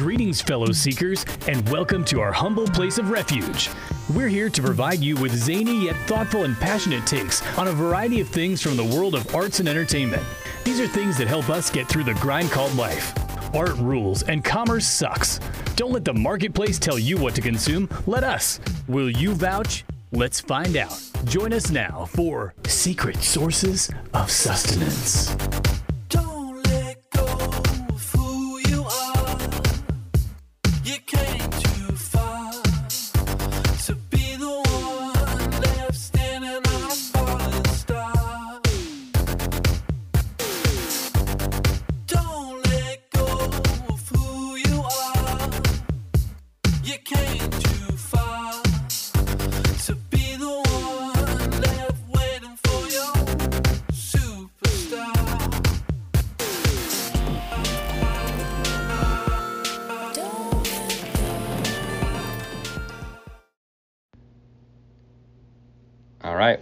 Greetings, fellow seekers, and welcome to our humble place of refuge. We're here to provide you with zany yet thoughtful and passionate takes on a variety of things from the world of arts and entertainment. These are things that help us get through the grind called life. Art rules and commerce sucks. Don't let the marketplace tell you what to consume. Let us. Will you vouch? Let's find out. Join us now for Secret Sources of Sustenance.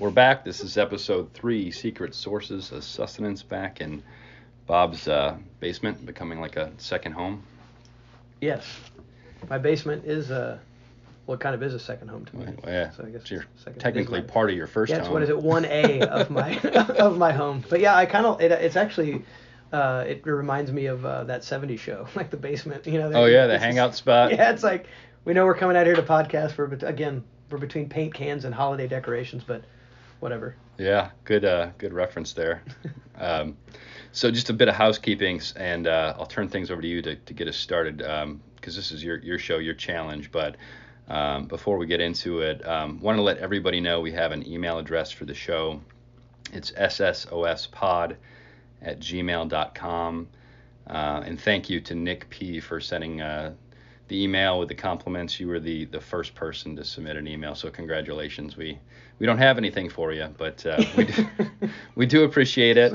We're back. This is episode three Secret Sources of Sustenance back in Bob's uh, basement, becoming like a second home. Yes, my basement is a What kind of is a second home to me. Well, yeah, So I guess second- technically my- part of your first Yeah, home. what is it? One A of my of my home. But yeah, I kind of it, it's actually uh, it reminds me of uh, that '70s show, like the basement. You know. Oh yeah, the just- hangout spot. Yeah, it's like we know we're coming out here to podcast. We're again we're between paint cans and holiday decorations, but whatever. Yeah, good uh, good reference there. um, so just a bit of housekeeping, and uh, I'll turn things over to you to, to get us started because this is your your show, your challenge. But um, before we get into it, um, want to let everybody know we have an email address for the show. It's ssospod at gmail.com. Uh, and thank you to Nick P for sending uh, the email with the compliments. You were the, the first person to submit an email, so congratulations. We we don't have anything for you, but uh, we do, we do appreciate it.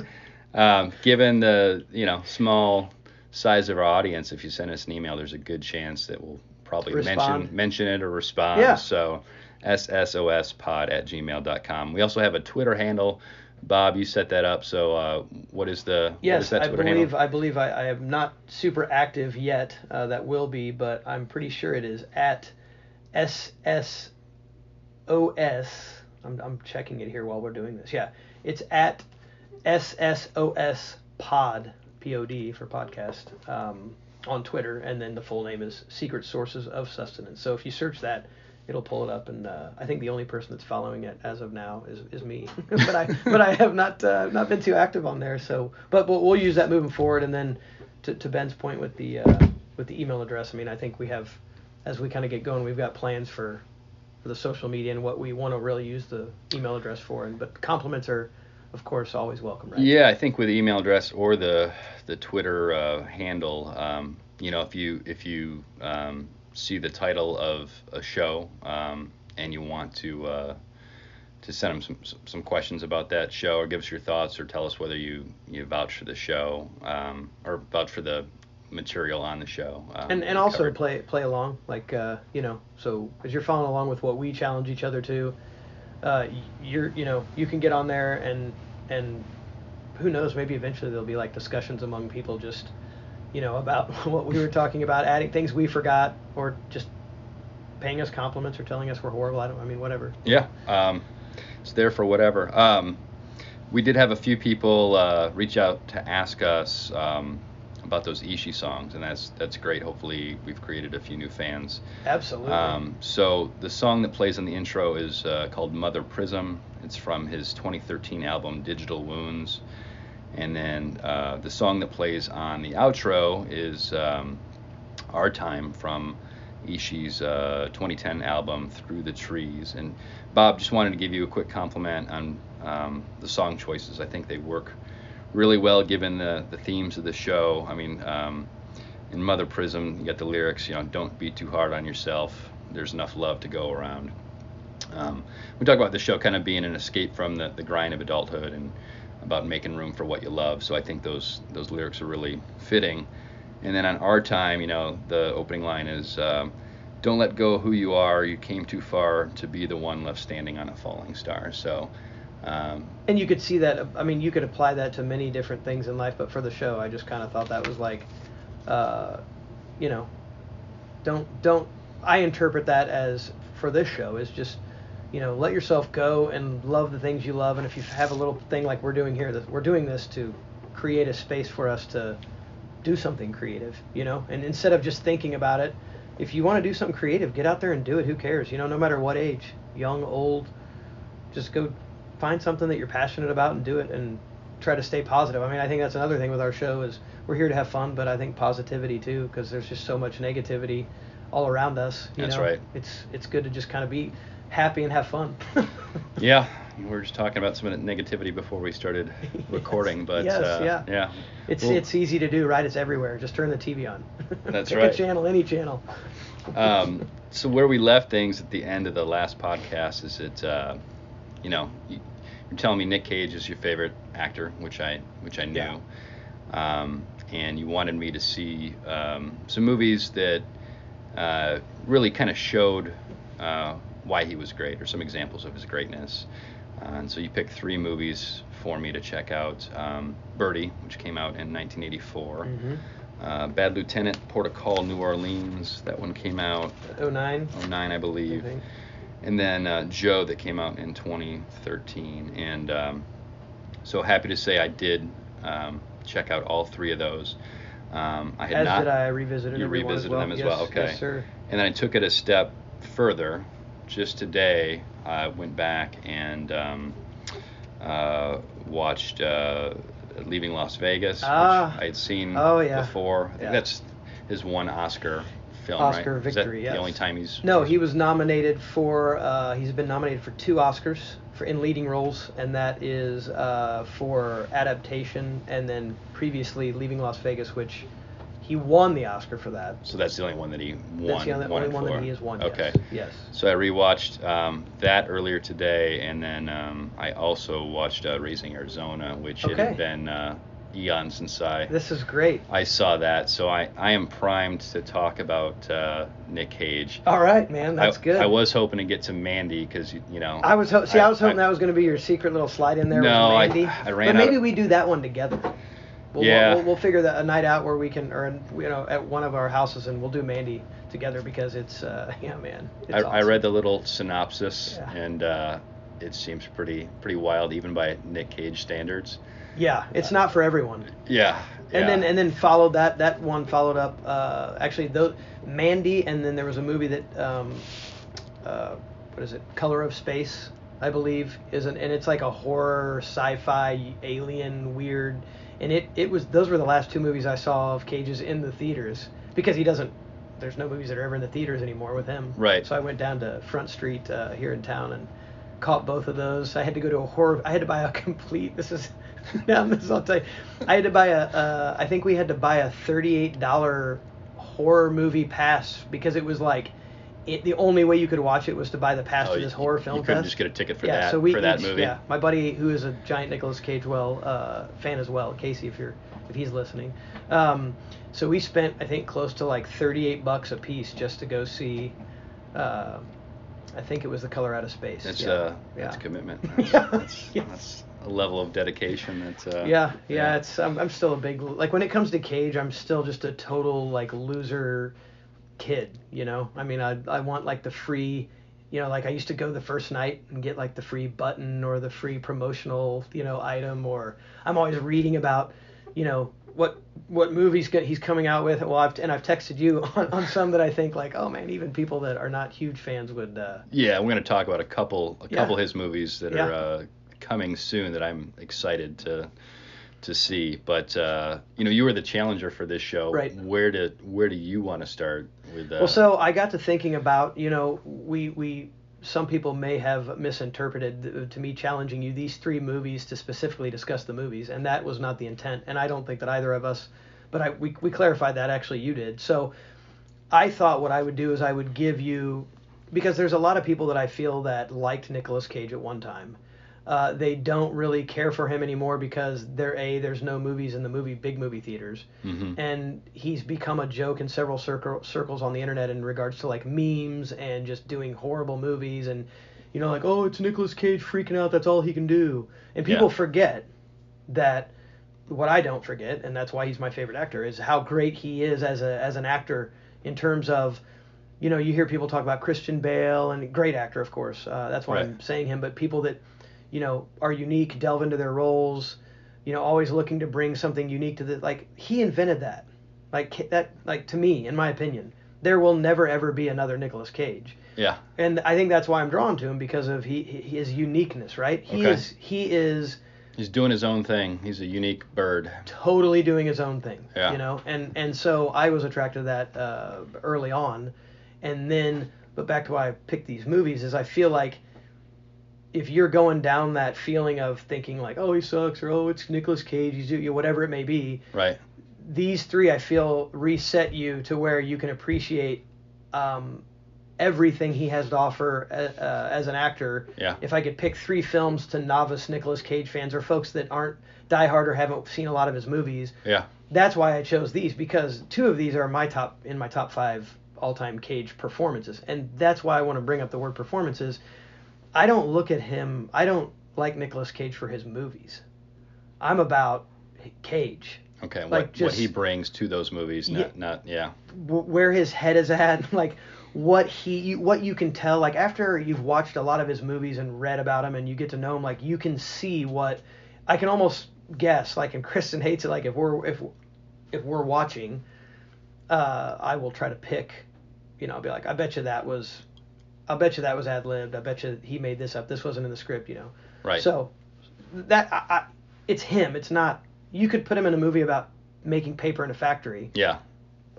Um, given the you know small size of our audience, if you send us an email, there's a good chance that we'll probably Respond. mention mention it or respond. Yeah. So ssospod at gmail.com. We also have a Twitter handle. Bob, you set that up. So uh, what is the is Yes, I believe? I believe I, I am not super active yet. Uh, that will be, but I'm pretty sure it is at SSOS. I'm I'm checking it here while we're doing this. Yeah, it's at SSOS Pod P O D for podcast um, on Twitter, and then the full name is Secret Sources of Sustenance. So if you search that. It'll pull it up, and uh, I think the only person that's following it as of now is, is me. but I but I have not uh, not been too active on there. So, but we'll, we'll use that moving forward. And then to, to Ben's point with the uh, with the email address, I mean, I think we have as we kind of get going, we've got plans for the social media and what we want to really use the email address for. And but compliments are, of course, always welcome, right? Yeah, I think with the email address or the the Twitter uh, handle, um, you know, if you if you um, see the title of a show um, and you want to uh, to send them some, some questions about that show or give us your thoughts or tell us whether you you vouch for the show um, or vouch for the material on the show. Um, and and also covered. play play along like uh, you know so as you're following along with what we challenge each other to uh, you're you know you can get on there and and who knows maybe eventually there'll be like discussions among people just you know about what we were talking about adding things we forgot or just paying us compliments or telling us we're horrible I don't I mean whatever Yeah, um, it's there for whatever. Um, we did have a few people uh, reach out to ask us um, about those Ishi songs, and that's that's great. Hopefully, we've created a few new fans. absolutely Um, so the song that plays in the intro is uh, called Mother Prism. It's from his 2013 album Digital Wounds. And then uh, the song that plays on the outro is um, Our Time from Ishi's uh, 2010 album Through the Trees. And Bob, just wanted to give you a quick compliment on um, the song choices. I think they work really well given the, the themes of the show. I mean, um, in Mother Prism, you got the lyrics, you know, don't be too hard on yourself. There's enough love to go around. Um, we talk about the show kind of being an escape from the, the grind of adulthood and about making room for what you love. So I think those those lyrics are really fitting. And then on our time, you know, the opening line is, um, "Don't let go who you are. You came too far to be the one left standing on a falling star." So. Um, and you could see that i mean you could apply that to many different things in life but for the show i just kind of thought that was like uh, you know don't don't. I interpret that as for this show is just you know let yourself go and love the things you love, and if you have a little thing like we're doing here, that we're doing this to create a space for us to do something creative, you know, and instead of just thinking about it, if you want to do something creative, get out there and do it. Who cares? You know, no matter what age, young, old, just go find something that you're passionate about and do it and try to stay positive. I mean, I think that's another thing with our show is we're here to have fun, but I think positivity too because there's just so much negativity all around us. You That's know? right. It's it's good to just kind of be happy and have fun. Yeah, we were just talking about some of the negativity before we started recording, but Yes, uh, yeah. yeah, It's Well, it's easy to do, right? It's everywhere. Just turn the TV on. That's Pick right. a channel, any channel. um, so where we left things at the end of the last podcast is that uh, you know you, you're telling me Nick Cage is your favorite actor, which I which I knew, Yeah. um, and you wanted me to see um, some movies that uh, really kind of showed uh, why he was great or some examples of his greatness. Uh, and so you picked three movies for me to check out: um, Birdy, which came out in 1984. Mhm. Uh, Bad Lieutenant, Port of Call, New Orleans. That one came out 09. 09, I I believe. think. And then uh, Joe, that came out in 2013. And um, so happy to say I did um, check out all three of those. Um, I had As not. did I. Revisited them. You revisited as well. them as yes, well. Okay. Yes, sir. And then I took it a step further. Just today, I went back and um, uh, watched uh, Leaving Las Vegas, Ah. which I had seen Oh, yeah. before. I think Yeah. that's his one Oscar film, Oscar right? Is victory, yes. The only time he's No, he was nominated for. Uh, he's been nominated for two Oscars for in leading roles, and that is uh, for adaptation, and then previously Leaving Las Vegas, which he won the Oscar for that. So that's the only one that he won. That's the only, won only one that he has won. Okay. Yes. yes. So I rewatched um, that earlier today, and then um, I also watched uh, Raising Arizona, which it Okay. had been uh, eons since I This is great. I saw that. So I, I am primed to talk about uh, Nick Cage. All right, man. That's I, good. I was hoping to get to Mandy because you know. I was ho- see. I, was hoping that was going to be your secret little slide in there No, with Mandy. I ran but maybe of- we do that one together. We'll, Yeah. We'll, we'll figure that a night out where we can, or you know, at one of our houses, and we'll do Mandy together because it's, uh, yeah, man. It's I, I read the little synopsis, Yeah. and uh, it seems pretty pretty wild, even by Nick Cage standards. Yeah, it's not for everyone. Yeah. And yeah. then and then followed that that one followed up uh, actually though Mandy and then there was a movie that um, uh, what is it Color of Space I believe is an and it's like a horror sci-fi alien weird and it it was those were the last two movies I saw of Cage's in the theaters because he doesn't there's no movies that are ever in the theaters anymore with him Right. so I went down to Front Street uh, here in town and caught both of those. I had to go to a horror. I had to buy a complete. This is now this I'll tell you. I had to buy a. Uh, I think we had to buy a thirty-eight dollar horror movie pass because it was like. It, the only way you could watch it was to buy the pass Oh, to this you- horror you film couldn't fest. just get a ticket for yeah, that- so we for that each- movie? Yeah, my buddy who is a giant Nicolas Cage well uh, fan as well, Casey, if you're if he's listening. Um, so we spent I think close to like thirty-eight bucks a piece just to go see. Uh, I think it was the color out of space. That's yeah. uh, yeah. that's commitment. Yeah. That's, Yes. that's a level of dedication. That's uh, yeah, yeah, it's I'm, I'm still a big like when it comes to Cage, I'm still just a total like loser kid, you know. I mean, I I want like the free, you know, like I used to go the first night and get like the free button or the free promotional, you know, item or I'm always reading about, you know, what what movies he's coming out with. Well, I've and I've texted you on, on some that I think like, oh man, even people that are not huge fans would uh Yeah, we're gonna talk about a couple a Yeah. couple of his movies that Yeah. are uh, coming soon that I'm excited to to see. But uh, you know, you were the challenger for this show. Right. Where do where do you want to start with? Uh, Well, so I got to thinking about, you know, we we some people may have misinterpreted to me challenging you these three movies to specifically discuss the movies, and that was not the intent, and I don't think that either of us, but I we we clarified that actually you did. So I thought what I would do is I would give you because there's a lot of people that I feel that liked Nicolas Cage at one time. Uh, they don't really care for him anymore because there a there's no movies in the movie big movie theaters Mhm. and he's become a joke in several circle, circles on the internet in regards to like memes and just doing horrible movies and you know like oh it's Nicolas Cage freaking out that's all he can do and people Yeah. forget that what I don't forget, and that's why he's my favorite actor, is how great he is as a as an actor in terms of, you know, you hear people talk about Christian Bale and great actor, of course. Uh, that's why I'm saying him, but people that, you know, are unique, delve into their roles, you know, always looking to bring something unique to the like he invented that, like that, like to me, in my opinion, there will never ever be another Nicolas Cage Yeah. and I think that's why I'm drawn to him because of he, his uniqueness, right? He Okay. is he is He's doing his own thing. He's a unique bird. totally doing his own thing, Yeah. you know, and and so I was attracted to that uh, early on, and then but back to why I picked these movies is I feel like if you're going down that feeling of thinking like oh he sucks or oh it's Nicolas Cage he's you whatever it may be Right. these three I feel reset you to where you can appreciate um, everything he has to offer uh, uh, as an actor. Yeah. If I could pick three films to novice Nicolas Cage fans or folks that aren't diehard or haven't seen a lot of his movies, Yeah. that's why I chose these because two of these are my top in my top five all-time Cage performances, and that's why I want to bring up the word performances. I don't look at him. I don't like Nicolas Cage for his movies. I'm about Cage Okay. Like, what what he brings to those movies, not Yeah. not yeah. where his head is at, like what he you- what you can tell like after you've watched a lot of his movies and read about him and you get to know him like you can see what I can almost guess like and Kristen hates it like if we're if if we're watching uh I will try to pick you know I'll be like I bet you that was I'll bet you that was ad libbed I bet you he made this up this wasn't in the script you know Right. so that I, I, it's him it's not you could put him in a movie about making paper in a factory yeah.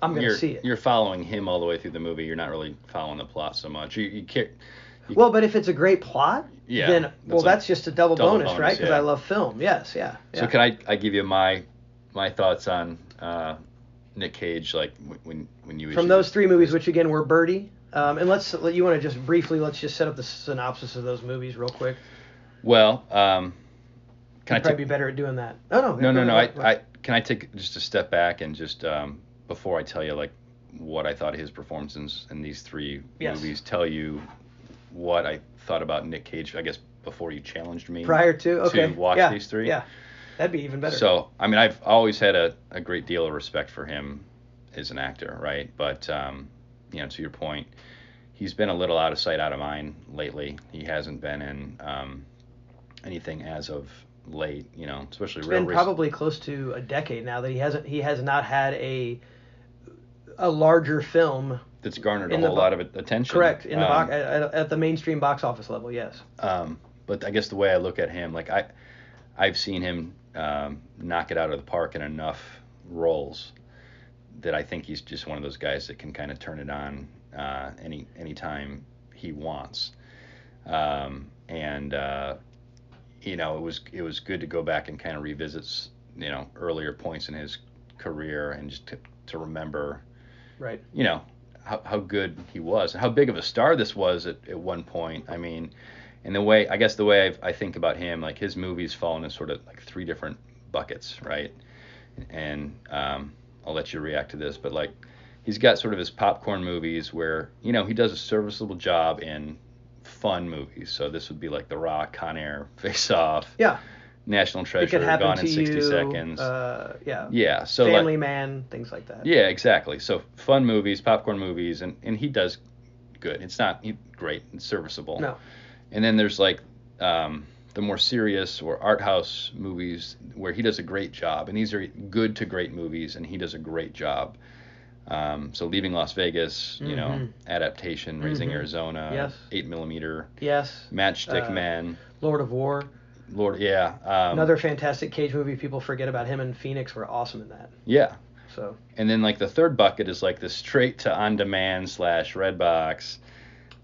I'm gonna you're see it you're following him all the way through the movie. You're not really following the plot so much. You you care. you- Well, but if it's a great plot, Yeah, then well, like that's just a double, double bonus, bonus, right? Because yeah. I love film. Yes, yeah. So can I I give you my my thoughts on uh, Nick Cage like when when you from those three movies, which again were Birdy, um, and let's let you want to just briefly let's just set up the synopsis of those movies real quick. Well, um, can I I'd probably take be better at doing that. Oh no, no no no I, I can I take just a step back and just um, before I tell you like what I thought of his performances in these three Yes. movies tell you what I thought about Nick Cage I guess before you challenged me prior to okay watch yeah, these three Yeah, that'd be even better. So, I mean, I've always had a, a great deal of respect for him as an actor, right? But, um, you know, to your point, he's been a little out of sight, out of mind lately. He hasn't been in um, anything as of late, you know, especially it's real been probably close to a decade now that he hasn't he has not had a a larger film. that's garnered a whole bo- lot of attention. Correct in the Um, box at, at, at the mainstream box office level. Yes. Um, but I guess the way I look at him, like I, I've seen him um, knock it out of the park in enough roles that I think he's just one of those guys that can kind of turn it on uh, any anytime he wants. Um, and uh, you know, it was it was good to go back and kind of revisit you know earlier points in his career and just to, to remember Right. you know how, how good he was and how big of a star this was at, at one point i mean and the way i guess the way I've, i think about him like his movies fall into sort of like three different buckets right and um, i'll let you react to this but like he's got sort of his popcorn movies where you know he does a serviceable job in fun movies so this would be like the rock con air face off Yeah. national treasure gone in 60 you. seconds Uh, yeah. yeah so like, Family Man, things like that. yeah, exactly. So fun movies, popcorn movies, and, and he does good. It's not he, great, it's serviceable. No. And then there's like um, the more serious or art house movies where he does a great job, and these are good to great movies, and he does a great job. Um, so leaving Las Vegas, you know, Mhm. adaptation, raising Mhm. Arizona, Yes. eight millimeter, Yes. Matchstick Uh, Man, Lord of War. Lord, yeah, um, Another fantastic Cage movie. People forget about him and Phoenix were awesome in that. yeah. So And then like the third bucket is like the straight to on demand slash Redbox.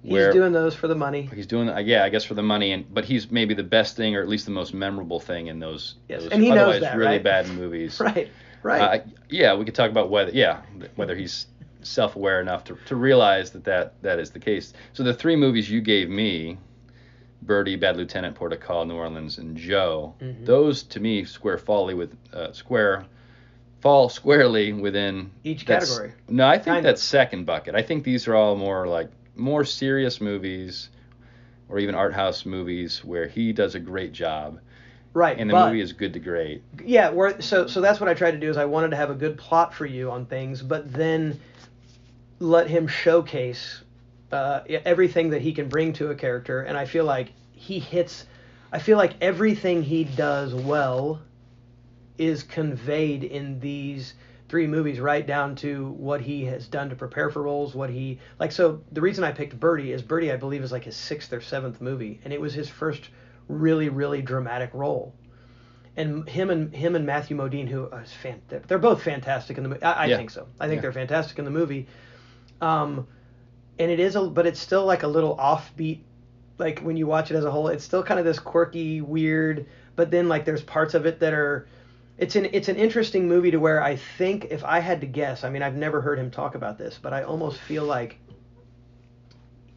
He's doing those for the money. he's doing uh, yeah, I guess for the money and but he's maybe the best thing or at least the most memorable thing in those, Yes, those and he knows otherwise that, really right? bad movies. Right. Right. Uh, yeah, we could talk about whether yeah, whether he's self-aware enough to, to realize that, that that is the case. So the three movies you gave me, Birdy, Bad Lieutenant, Port of Call, New Orleans, and Joe, Mhm. those to me square folly with uh, square fall squarely within Each category. No, I think Kind of. second bucket. I think these are all more like more serious movies or even art house movies where he does a great job. Right, And the but- movie is good to great. yeah where so so that's what i tried to do is i wanted to have a good plot for you on things but then let him showcase uh, everything that he can bring to a character and i feel like he hits i feel like everything he does well is conveyed in these three movies right down to what he has done to prepare for roles what he like so the reason i picked birdy is birdy i believe is like his sixth or seventh movie and it was his first really really dramatic role and him and him and Matthew Modine, who is fan, they're, they're both fantastic in the movie. I, I Yeah. think so. I think Yeah. they're fantastic in the movie. Um, and it is a, but it's still like a little offbeat. Like when you watch it as a whole, it's still kind of this quirky, weird. But then like there's parts of it that are, it's an it's an interesting movie to where I think if I had to guess, I mean I've never heard him talk about this, but I almost feel like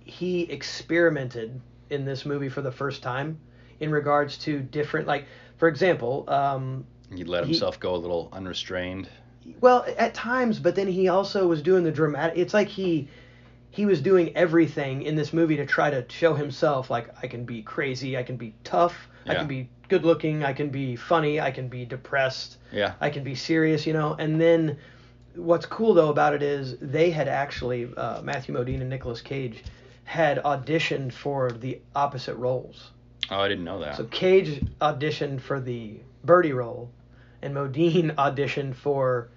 he experimented in this movie for the first time in regards to different like for example um, He let He- himself go a little unrestrained. well at times but then he also was doing the dramatic it's like he he was doing everything in this movie to try to show himself like i can be crazy i can be tough i can be good looking i can be funny i can be depressed Yeah. I can be serious, you know. And then what's cool though about it is they had actually uh, Matthew Modine and Nicolas Cage had auditioned for the opposite roles. Oh, I didn't know that. So Cage auditioned for the Birdy role, and Modine auditioned for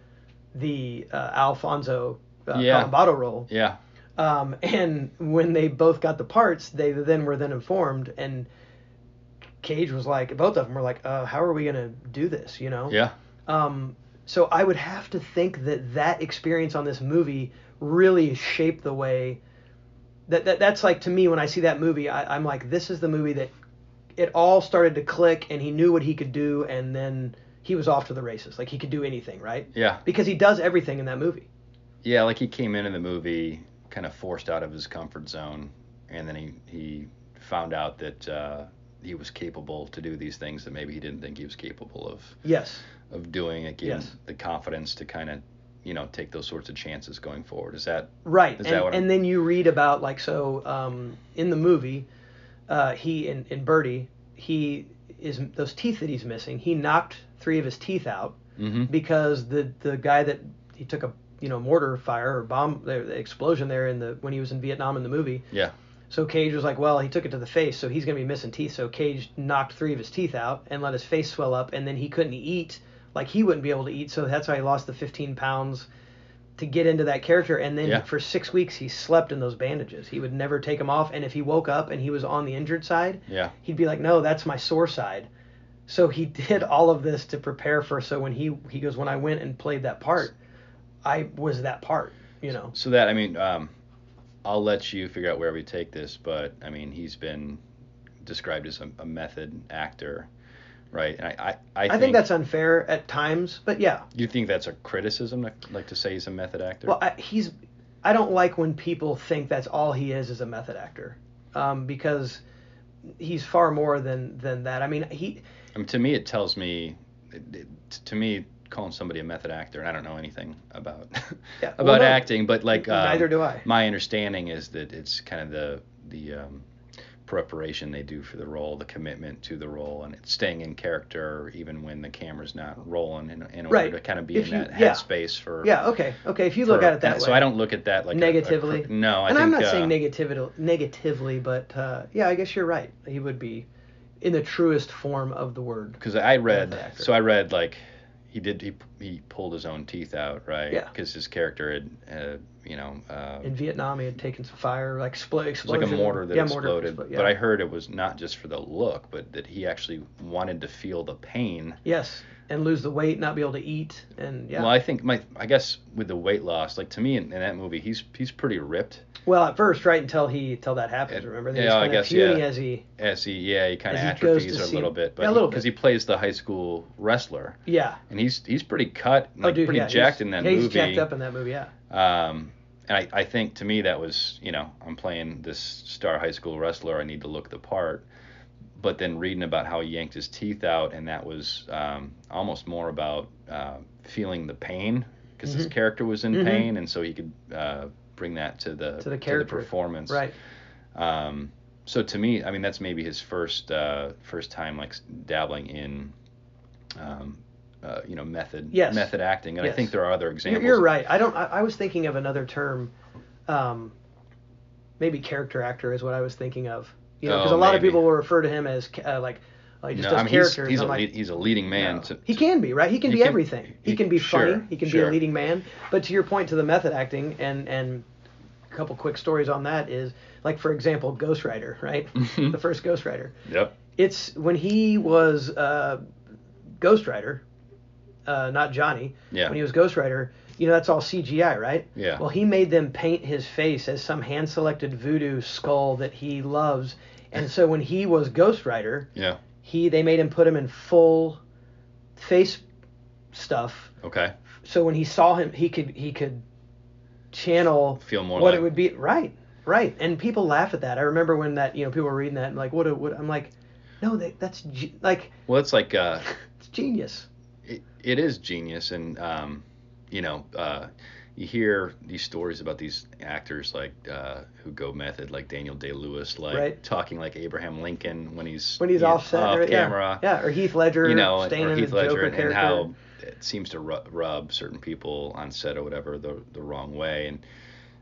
the uh, Alfonso uh, Yeah. Columbato role. yeah. Um, and when they both got the parts, they then were then informed, and Cage was like, both of them were like, uh, "How are we gonna do this?" You know? Yeah. Um, so I would have to think that that experience on this movie really shaped the way that, that that's like to me when I see that movie, I, I'm like, this is the movie that it all started to click, and he knew what he could do, and then he was off to the races. Like he could do anything, right? Yeah. Because he does everything in that movie. Yeah, like he came into the movie kind of forced out of his comfort zone, and then he he found out that uh, he was capable to do these things that maybe he didn't think he was capable of Yes. of doing. It gave Yes. the confidence to kind of you know take those sorts of chances going forward. Is that Right. Is and that I'm- and then you read about like so um, in the movie, uh, he in, in Birdie, he is those teeth that he's missing. He knocked three of his teeth out mm-hmm. because the the guy that he took a you know mortar fire or bomb the, explosion there in the when he was in Vietnam in the movie. Yeah. So Cage was like, well, he took it to the face, so he's gonna be missing teeth. So Cage knocked three of his teeth out and let his face swell up, and then he couldn't eat like he wouldn't be able to eat. So that's why he lost the 15 pounds to get into that character. And then Yeah. for six weeks he slept in those bandages. He would never take them off, and if he woke up and he was on the injured side, Yeah. he'd be like, no, that's my sore side. So he did all of this to prepare for. So when he he goes, when I went and played that part, I was that part. You know. So that I mean, um, I'll let you figure out where we take this, but I mean, he's been described as a, a method actor, right? And I, I, I, I think that's unfair at times, but yeah. You think that's a criticism, like, like to say he's a method actor? Well, I, he's. I don't like when people think that's all he is is a method actor, um, because he's far more than than that. I mean, he. I mean, to me, it tells me, it, it, to me, calling somebody a method actor, and I don't know anything about Yeah, about well, no, acting, but like um, neither do I. My understanding is that it's kind of the the um, preparation they do for the role, the commitment to the role, and it's staying in character even when the camera's not rolling, in, in order to kind of be If in you- that yeah. headspace for Yeah. Okay. Okay. If you look at it that and way. So I don't look at that like a- a negatively. no, I and think. I'm not uh, saying negativity, negatively, but uh, yeah, I guess you're right. He would be in the truest form of the word. because I read so I read like he did he, he pulled his own teeth out right? Yeah. because his character had uh, you know uh, In Vietnam, he had taken some fire, like expl- was like a mortar that yeah, mortar exploded. explo- yeah. but I heard it was not just for the look but that he actually wanted to feel the pain. Yes, and lose the weight, not be able to eat, and yeah. well I think my I guess with the weight loss like to me in, in that movie he's he's pretty ripped Well, at first, right until he until that happens. Uh, Remember, yeah, I guess, yeah. as he. as he yeah he kind of atrophies a little bit but yeah, a little because he plays the high school wrestler Yeah. and he's he's pretty cut like oh, dude, pretty yeah, jacked in that yeah, movie He's jacked up in that movie. Yeah. Um, and I, I think to me that was, you know, I'm playing this star high school wrestler. I need to look the part. But then reading about how he yanked his teeth out, and that was um, almost more about uh, feeling the pain because his Mhm. character was in Mhm. pain, and so he could uh, bring that to the To the character. performance. Right. Um, so to me, I mean, that's maybe his first uh, first time like dabbling in, um, uh, you know, method Yes. method acting, and I think there are other You're, examples. you're right. I don't. I, I was thinking of another term. Um, maybe character actor is what I was thinking of. You know, because Oh, a lot of people will refer to him as uh, like, he just No, does I mean, he's, characters. he's, and a like, he's a leading man. No. To, he can be right. He can he be can- everything. He, he- can be sure, funny. He can be a leading man. But to your point, to the method acting, and and a couple quick stories on that is like for example, Ghost Rider, right? Mhm. the first Ghost Rider. Yep. It's when he was uh, Ghost Rider, uh, not Johnny. Yeah. When he was Ghost Rider, you know that's all CGI, right? Yeah. Well, he made them paint his face as some hand-selected voodoo skull that he loves, and so when he was Ghost Rider, Yeah. he they made him put him in full face stuff Okay. so when he saw him he could he could channel Feel more what like it would be right right and people laugh at that i remember when that you know people were reading that and like what a, what i'm like no that, that's ge- like Well, it's like uh, it's genius it, it is genius, and um, you know, uh, you hear these stories about these actors like uh, who go method, like Daniel Day Lewis, like Right. talking like Abraham Lincoln when he's when he's you know, off set off right? camera. yeah. yeah or heath ledger you know, staying or Heath the Ledger, and, and how it seems to ru- rub certain people on set or whatever the the wrong way, and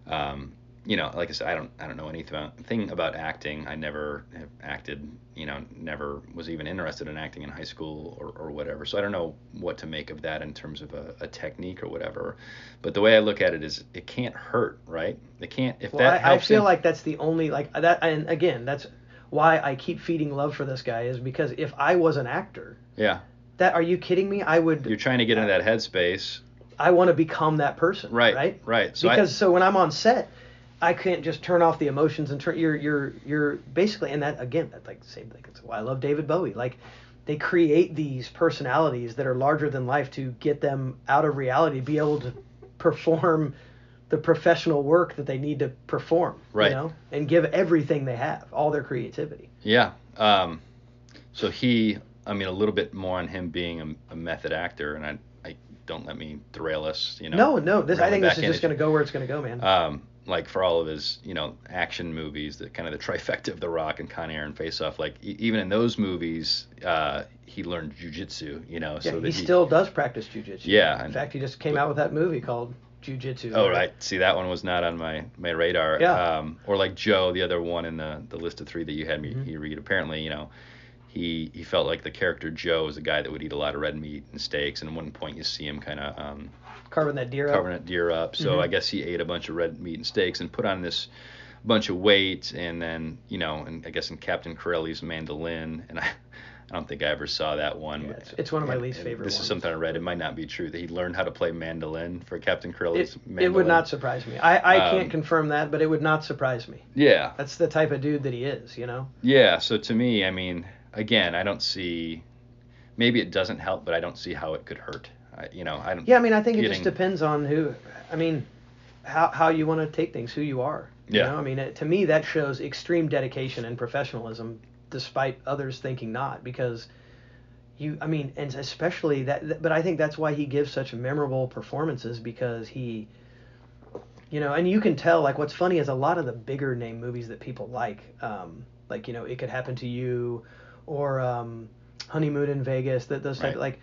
um, you know, like I said, I don't I don't know anything about, acting. I never have acted, you know, never was even interested in acting in high school or, or whatever. So I don't know what to make of that in terms of a, a technique or whatever. But the way I look at it is, it can't hurt, right? It can't if well that I, I feel like that's the only like that and again that's why i keep feeding love for this guy is because if i was an actor yeah, that are you kidding me i would you're trying to get into that headspace, I want to become that person. right? Right. right. So I- because so when I'm on set, I can't just turn off the emotions and turn. You're you're you're basically and that again that's like same thing. That's why I love David Bowie. Like they create these personalities that are larger than life to get them out of reality, be able to perform the professional work that they need to perform. Right. You know, and give everything they have, all their creativity. Yeah. Um, so he, I mean, a little bit more on him being a, a method actor, and I, I don't let me derail us. You know. No, no. This I think this is just going to go where it's going to go, man. Um, like for all of his, you know, action movies, the kind of the trifecta of The Rock and Con Air and Face Off. Like e- even in those movies, uh, he learned jujitsu. You know, yeah, so he, still does practice jujitsu. Yeah, In and- fact, he just came out with that movie called Jujitsu. Oh right, see that one was not on my my radar. Yeah. Um, or like Joe, the other one in the the list of three that you had me Mhm. you read. Apparently, you know, he he felt like the character Joe was a guy that would eat a lot of red meat and steaks. And at one point, you see him kind of um, carving that deer up. that deer up. So Mhm. I guess he ate a bunch of red meat and steaks and put on this bunch of weight. And then you know, and I guess in Captain Corelli's mandolin, and I. I don't think I ever saw that one. Yeah, but- it's- it's one of my and- least favorite This ones. is something I read. It might not be true that he learned how to play mandolin for Captain Corelli's It, mandolin. it would not surprise me. I, I Um, can't confirm that, but it would not surprise me. Yeah, That's the type of dude that he is, you know? yeah. So to me, I mean, again, I don't see. Maybe it doesn't help, but I don't see how it could hurt. I, you know, I don't. Yeah, I mean, I think it just depends on who. I mean, how how you want to take things, who you are. You Yeah. know, I mean, it, to me, that shows extreme dedication and professionalism, despite others thinking not, because you, I mean, and especially that. that- But I think that's why he gives such memorable performances because he. You know, and you can tell. Like, what's funny is a lot of the bigger name movies that people like, um, like you know, it could happen to you, or um, Honeymoon in Vegas. That those type Right. like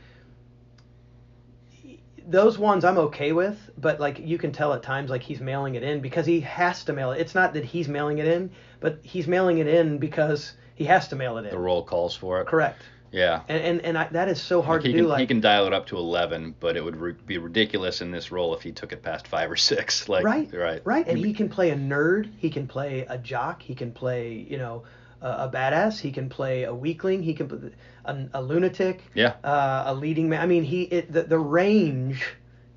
those ones I'm okay with, but like you can tell at times like he's mailing it in because he has to mail it. It's not that he's mailing it in, but he's mailing it in because he has to mail it in. The role calls for it. Correct. Yeah. And and, and I, that is so hard Like, to can do. Like he can dial it up to eleven, but it would re- be ridiculous in this role if he took it past five or six. Like right, right, right. And he can play a nerd. He can play a jock. He can play you know a, a badass. He can play a weakling. He can play a, a lunatic. Yeah. uh, a leading man. I mean, he it, the the range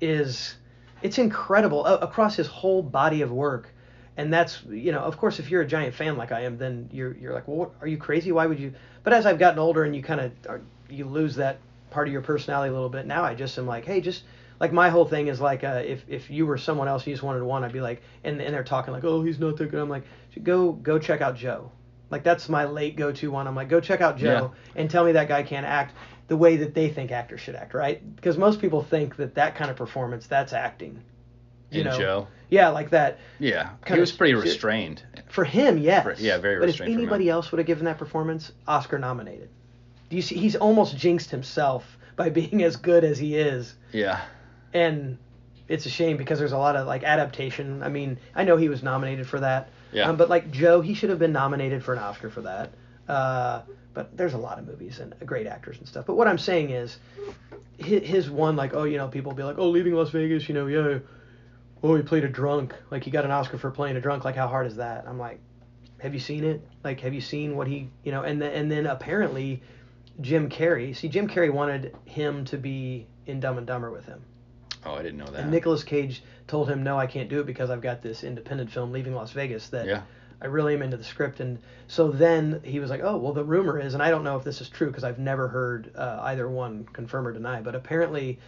is it's incredible uh, across his whole body of work. And that's you know, of course, if you're a giant fan like I am, then you're you're like, well, what, are you crazy? Why would you? But as I've gotten older and you kind of you lose that part of your personality a little bit. Now I just am like, hey, just like my whole thing is like, uh, if if you were someone else, you just wanted one, I'd be like, and and they're talking like, oh, he's not that good. I'm like, go go check out Joe. Like that's my late go-to one. I'm like, go check out Joe and tell me that guy can't act the way that they think actors should act, right? Because most people think that that kind of performance, that's acting. you In know, Joe? yeah, like that. Yeah, he was pretty restrained. For him, yes. For- yeah, very But if restrained from him. anybody else would have given that performance, Oscar nominated. Do you see? He's almost jinxed himself by being as good as he is, Yeah, and it's a shame because there's a lot of like adaptation. I mean, I know he was nominated for that. Yeah. Um, but like Joe, he should have been nominated for an Oscar for that. Uh, but there's a lot of movies and great actors and stuff. But what I'm saying is, his, one like, oh, you know, people be like, oh, leaving Las Vegas, you know, yeah, oh, he played a drunk. Like he got an Oscar for playing a drunk. Like how hard is that? I'm like, have you seen it? Like have you seen what he, you know? And then and then apparently, Jim Carrey. See, Jim Carrey wanted him to be in Dumb and Dumber with him. Oh, I didn't know that. And Nicolas Cage told him, "No, I can't do it because I've got this independent film, Leaving Las Vegas, that Yeah. I really am into the script." And so then he was like, "Oh, well, the rumor is, and I don't know if this is true because I've never heard uh, either one confirm or deny, but apparently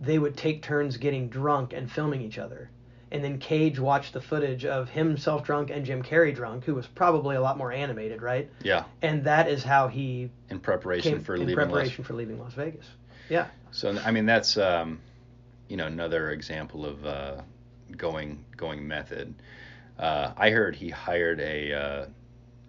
they would take turns getting drunk and filming each other." And then Cage watched the footage of himself drunk and Jim Carrey drunk, who was probably a lot more animated, right? yeah, And that is how he in preparation came for in leaving. Las- for leaving Las Vegas. Yeah. So I mean that's um, you know another example of uh, going going method. Uh, I heard he hired a uh,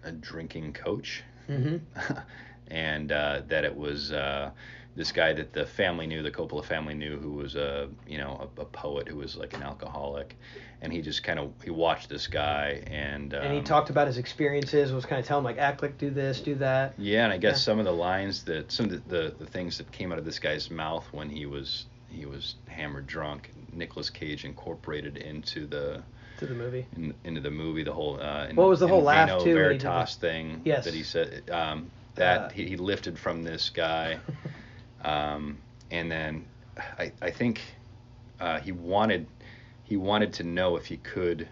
a drinking coach, hmm and uh, that it was uh, this guy that the family knew, the Coppola family knew, who was a you know a, a poet who was like an alcoholic, and he just kind of he watched this guy and um, And he talked about his experiences, was kind of telling him like, act like do this, do that. Yeah, and I guess Yeah. some of the lines that some of the, the, the things that came out of this guy's mouth when he was he was hammered drunk, Nicolas Cage incorporated into the to the movie. in, into the movie the whole uh, in, What was the whole laugh, Vino too, Veritas thing Yes. that he said um, that Uh, he, he lifted from this guy, um, and then I I think uh, he wanted he wanted to know if he could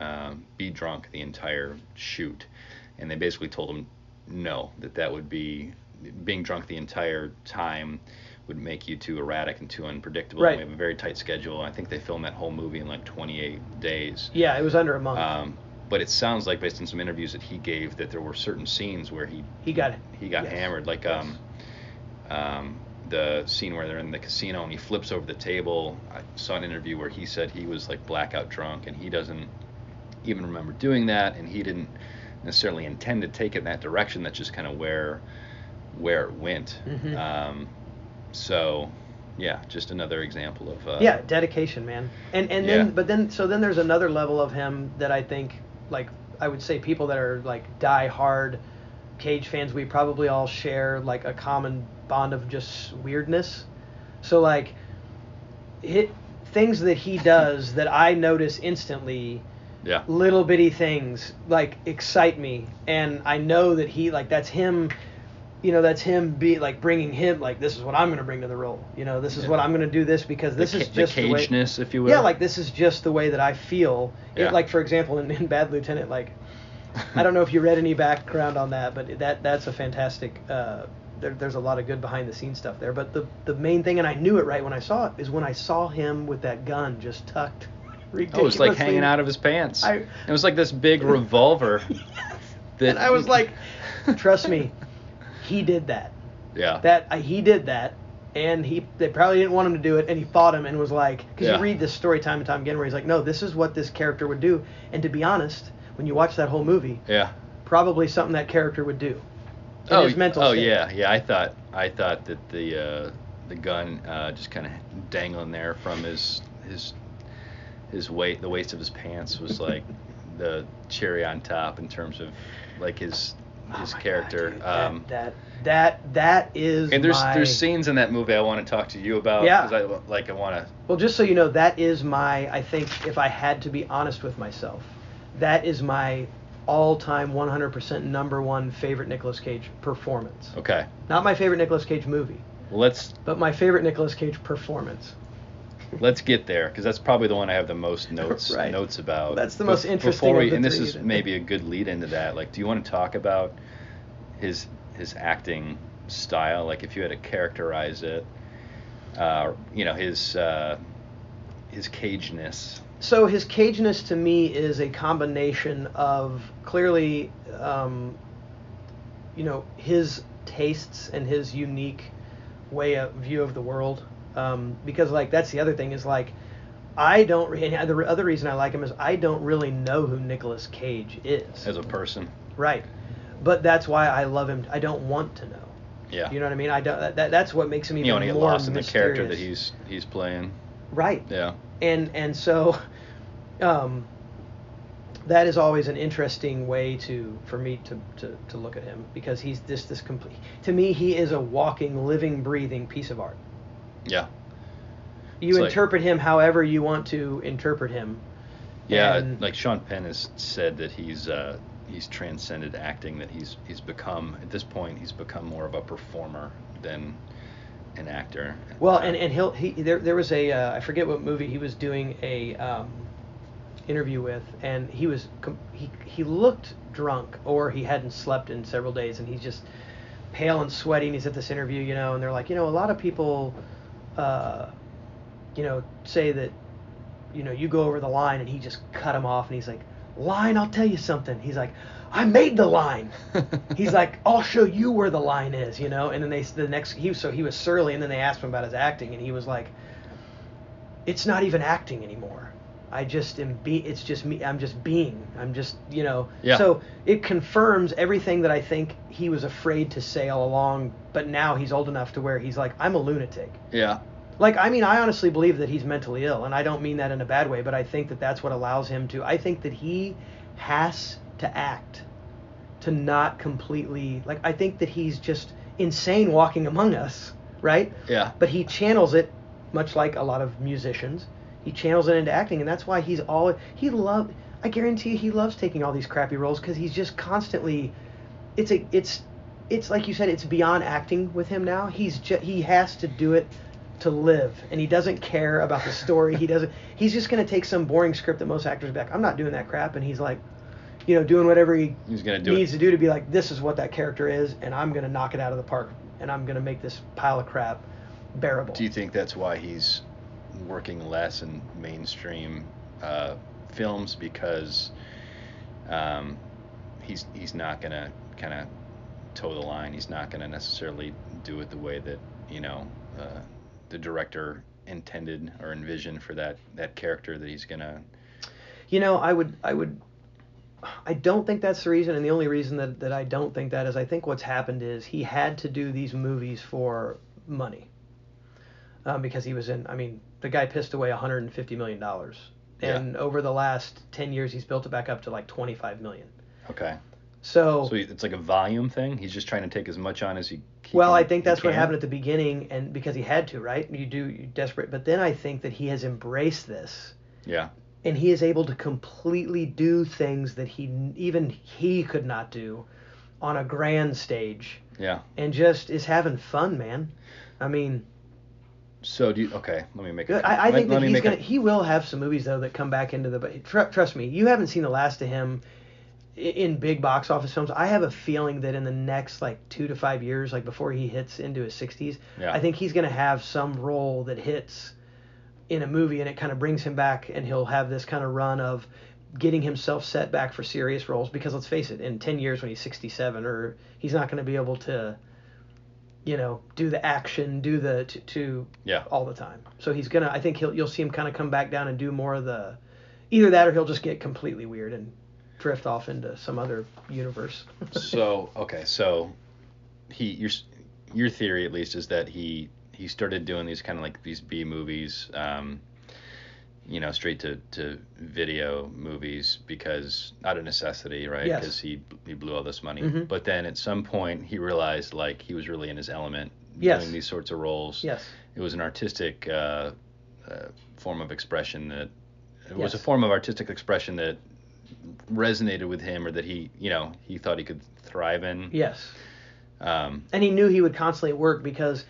um, be drunk the entire shoot, and they basically told him no that that would be being drunk the entire time would make you too erratic and too unpredictable. Right. We have a very tight schedule. I think they filmed that whole movie in like 28 days. Yeah, it was under a month. Um, but it sounds like based on some interviews that he gave that there were certain scenes where he he got it. he got Yes. hammered like Yes. um um the scene where they're in the casino and he flips over the table i saw an interview where he said he was like blackout drunk and he doesn't even remember doing that and he didn't necessarily intend to take it in that direction that's just kind of where where it went Mhm. um so yeah just another example of uh, yeah, dedication, man. And and Yeah. then but then so then there's another level of him that I think like I would say people that are like die hard Cage fans, we probably all share like a common bond of just weirdness. So like hit things that he does that I notice instantly yeah little bitty things like excite me and i know that he like that's him you know that's him be like bringing him like this is what i'm going to bring to the role you know this is Yeah. what i'm going to do this because this the, is just the the way if you will yeah like this is just the way that i feel It- Yeah. like for example in, in bad lieutenant like i don't know if you read any background on that but that that's a fantastic uh there, there's a lot of good behind the scenes stuff there but the the main thing and i knew it right when i saw it is when i saw him with that gun just tucked Oh, it was like hanging out of his pants. I- it was like this big revolver. that and I was like, trust me, he did that. Yeah. That uh, he did that, and he they probably didn't want him to do it, and he fought him and was like, because Yeah. you read this story time and time again where he's like, no, this is what this character would do, and to be honest, when you watch that whole movie, yeah. probably something that character would do. Oh, his mental oh yeah, yeah. I thought I thought that the uh, the gun uh, just kind of dangling there from his his his weight, the waist of his pants was like the cherry on top in terms of like his Oh his God, character. dude, um, that, that that is and there's my, there's scenes in that movie I want to talk to you about. Yeah. I like I want to. Well, just so you know, that is my. I think if I had to be honest with myself, that is my all-time 100% number one favorite Nicolas Cage performance. Okay. Not my favorite Nicolas Cage movie, let's but my favorite Nicolas Cage performance. let's get there because that's probably the one I have the most notes Right. notes about. That's the most Bef- interesting Before we, and this is maybe a good lead into that. Like, do you want to talk about his his acting style? Like, if you had to characterize it, uh, you know, his uh, his cageness. So his cageness to me is a combination of clearly, um, you know, his tastes and his unique way of view of the world. Um, because like that's the other thing is like I don't. re- And the other reason I like him is I don't really know who Nicolas Cage is. as a person. Right. But that's why I love him. I don't want to know. Yeah. You know what I mean? I don't. That, that's what makes him even you want to get lost in the character that he's he's playing. Right. Yeah. and and so um, that is always an interesting way to for me to, to, to look at him because he's this this complete to me he is a walking living breathing piece of art Yeah. you It's like- interpret him however you want to interpret him Yeah, And- like Sean Penn has said that he's uh, he's transcended acting. That he's he's become at this point he's become more of a performer than an actor. well and and he'll he there there was a uh, I forget what movie he was doing a um, interview with and he was he he looked drunk or he hadn't slept in several days and he's just pale and sweaty and he's at this interview you know and they're like you know a lot of people uh, you know say that you know you go over the line and he just cut him off and he's like line I'll tell you something. He's like I made the line. He's like I'll show you where the line is you know? And then they the next he so he was surly and then they asked him about his acting and he was like it's not even acting anymore. I just am be it's just me I'm just being. I'm just you know? Yeah. so it confirms everything that I think he was afraid to say all along but now he's old enough to where he's like I'm a lunatic. Yeah. Like I mean I honestly believe that he's mentally ill and I don't mean that in a bad way but I think that that's what allows him to I think that he has to act to not completely like I think that he's just insane walking among us right? Yeah. but he channels it much like a lot of musicians. He channels it into acting and that's why he's all he love i guarantee you he loves taking all these crappy roles because he's just constantly it's a it's it's like you said it's beyond acting with him now. He's just he has to do it to live and he doesn't care about the story he doesn't he's just going to take some boring script that most actors back i'm not doing that crap and he's like you know doing whatever he He's gonna do needs it. to do to be like this is what that character is and i'm going to knock it out of the park and i'm going to make this pile of crap bearable Do you think that's why he's working less in mainstream uh, films because um, he's he's not gonna kind of toe the line. He's not gonna necessarily do it the way that you know uh, the director intended or envisioned for that that character that he's gonna. You know, I would, I would, I don't think that's the reason, and the only reason that, that I don't think that is I think what's happened is he had to do these movies for money, um, because he was in. I mean, the guy pissed away 150 million dollars, Yeah. and over the last 10 years, he's built it back up to like 25 million. Okay. So, So it's like a volume thing. He's just trying to take as much on as he. Well, I think that's what can? happened at the beginning, and because he had to, right? You do you desperate, but then I think that he has embraced this. Yeah. and he is able to completely do things that he even he could not do on a grand stage Yeah. and just is having fun man i mean So do you? Okay. Let me make. a, i, I let- think that he's gonna he will have some movies though that come back into the but tr- trust me you haven't seen the last of him in big box office films i have a feeling that in the next like two to five years like before he hits into his 60s Yeah. i think he's going to have some role that hits in a movie and it kind of brings him back and he'll have this kind of run of getting himself set back for serious roles because let's face it in 10 years when he's 67 or he's not going to be able to you know do the action do the to, to Yeah. all the time so he's gonna i think he'll you'll see him kind of come back down and do more of the either that or he'll just get completely weird and drift off into some other universe so okay, so he your your theory at least is that he he started doing these kind of like these B movies, um, you know, straight to, to video movies because out of necessity, right? Yes. Because he he blew all this money. Mhm. But then at some point he realized like he was really in his element Yes. doing these sorts of roles. yes It was an artistic uh, uh, form of expression that it was a form of artistic expression that resonated with him or that he you know he thought he could thrive in. yes Um, and he knew he would constantly work because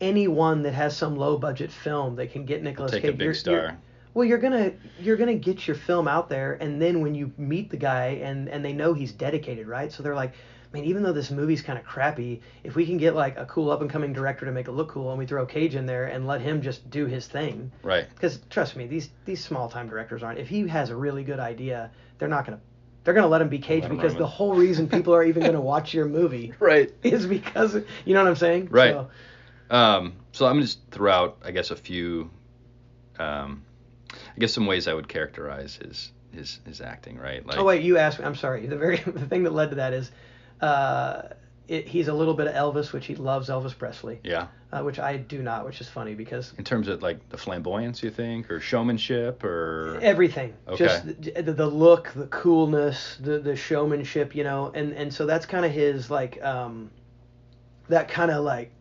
anyone that has some low budget film that can get Nicolas Cage a big you're- star. you're- well you're gonna you're gonna get your film out there and then when you meet the guy and and they know he's dedicated right so they're like man even though this movie's kind of crappy if we can get like a cool up and coming director to make it look cool and we throw Cage in there and let him just do his thing Right. because trust me these these small time directors aren't if he has a really good idea they're not gonna they're gonna let him be Cage because the whole reason people are even gonna watch your movie Right. is because you know what I'm saying Right. So, Um, so I'm gonna just throw out, I guess, a few um, I guess some ways I would characterize his his his acting, right? Like Oh wait, you asked me. I'm sorry. The very the thing that led to that is, uh, it, he's a little bit of Elvis, which he loves Elvis Presley, yeah. uh, which I do not, which is funny because In terms of like the flamboyance, you think, or showmanship, or everything, Okay. just the, the, look, the coolness, the the showmanship, you know, and and so that's kind of his like, um, that kind of like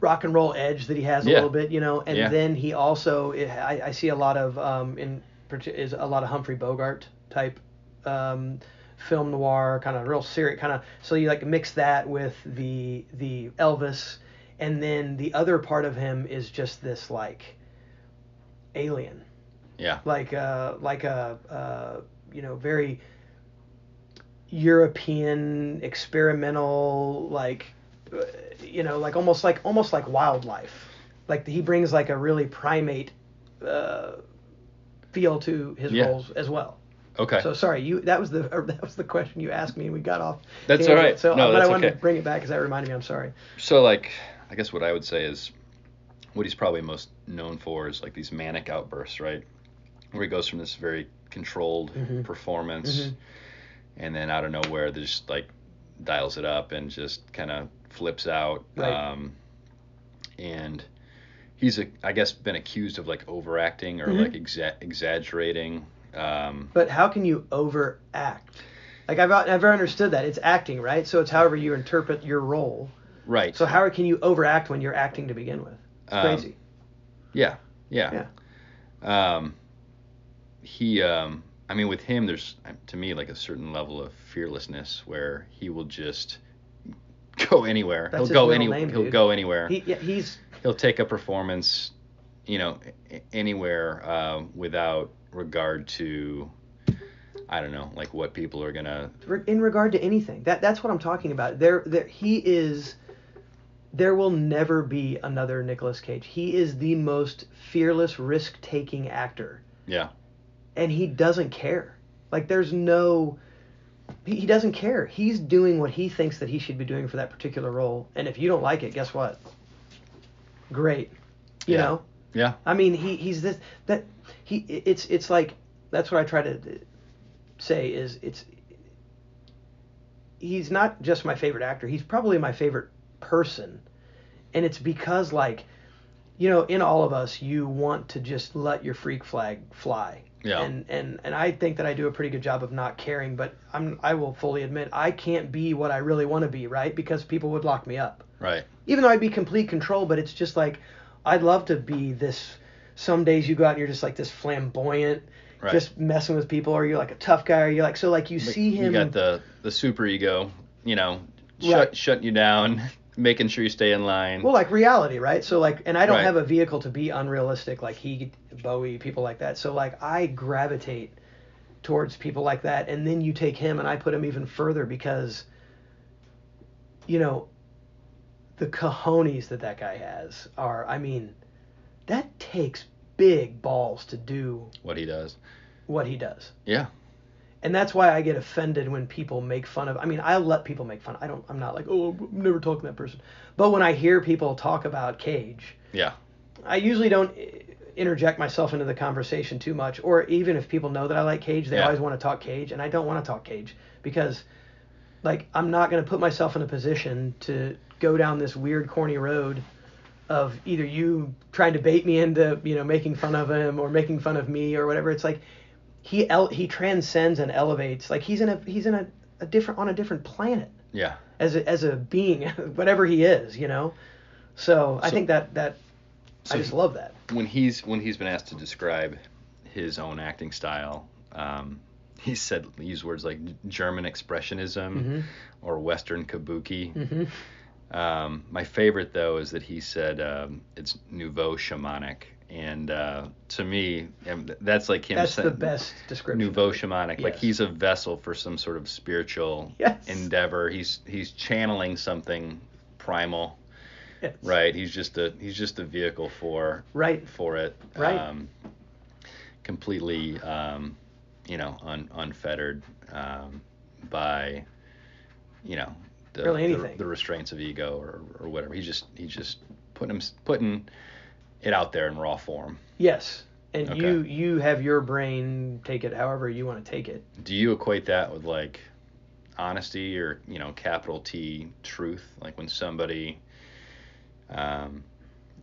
rock and roll edge that he has a little bit, you know, and Yeah. then he also I, I see a lot of um, in is a lot of Humphrey Bogart type um, film noir kind of real serious kind of so you like mix that with the the Elvis and then the other part of him is just this like alien. Yeah, like uh like a uh you know very European experimental like uh, you know like almost like almost like wildlife. Like he brings like a really primate uh feel to his Yeah. roles as well okay. so sorry you that was the that was the question you asked me and we got off That's tangent. all right. so No, but I wanted okay. to bring it back because that reminded me I'm sorry So like, I guess what I would say is, what he's probably most known for is like these manic outbursts, right? Where he goes from this very controlled Mhm. performance, Mhm. and then out of nowhere, they just like dials it up and just kind of flips out. Right. Um, and he's, a, I guess, been accused of like overacting or Mhm. like exa- exaggerating. Um, But how can you overact? Like I've never understood that. It's acting, right? So it's however you interpret your role. right. So how can you overact when you're acting to begin with? It's Um, crazy. Yeah, yeah. Um, he, um, I mean, with him, there's to me like a certain level of fearlessness where he will just go anywhere. That's he'll his go middle any. he'll dude. go anywhere. He, yeah, he's he'll take a performance, you know, anywhere um, without regard to, I don't know, like what people are gonna. in regard to anything. That that's what I'm talking about. There, there he is. There will never be another Nicolas Cage. He is the most fearless, risk-taking actor, Yeah, and he doesn't care. Like there's no. He, he doesn't care. He's doing what he thinks that he should be doing for that particular role. And if you don't like it, guess what? Great. You Yeah. know. Yeah, I mean, he he's this that he it's it's like that's what I try to say is it's he's not just my favorite actor. He's probably my favorite person, and it's because like you know in all of us you want to just let your freak flag fly. Yeah. And and and I think that I do a pretty good job of not caring, but I'm I will fully admit I can't be what I really want to be, right? Because people would lock me up right. even though I'd be complete control, but it's just like I'd love to be this. Some days you go out and you're just like this flamboyant, Right. just messing with people, or you're like a tough guy, or you're like so like you Like, see him. You got the the super ego, you know, shut Right. shutting you down, making sure you stay in line. well, like reality, right? So like, and I don't Right. have a vehicle to be unrealistic, like he, Bowie, people like that. So like, I gravitate towards people like that, and then you take him and I put him even further because, you know, the cojones that that guy has are, I mean, that takes big balls to do what he does. what he does. Yeah. And that's why I get offended when people make fun of. I mean, I'll let people make fun. I don't. I'm not like, oh, I'm never talking to that person. But when I hear people talk about Cage, Yeah. I usually don't eh, interject myself into the conversation too much. Or even if people know that I like Cage, they Yeah. always want to talk Cage, and I don't want to talk Cage because, like, I'm not going to put myself in a position to go down this weird, corny road of either you trying to bait me into, you know, making fun of him or making fun of me or whatever. It's like he el- he transcends and elevates. Like he's in a he's in a, a different on a different planet Yeah. as a, as a being, whatever he is, you know. So, I think that that So I just love that. when he's when he's been asked to describe his own acting style, um, he said he used words like German expressionism Mhm. or Western kabuki. hmm Um, my favorite though is that he said um, it's nouveau shamanic, and uh, to me, um, that's like him. That's saying- the best description. Nouveau shamanic, like he's a vessel for some sort of spiritual Yes. endeavor. He's he's channeling something primal, Yes. right? He's just a he's just a vehicle for Right. for it. Right. Um, completely, um, you know, un, unfettered um, by, you know, the, Really the, anything. the restraints of ego or, or whatever. He's just he's just putting him putting it out there in raw form. Yes. And Okay. you you have your brain take it however you want to take it. Do you equate that with like honesty or you know capital T truth? Like when somebody um,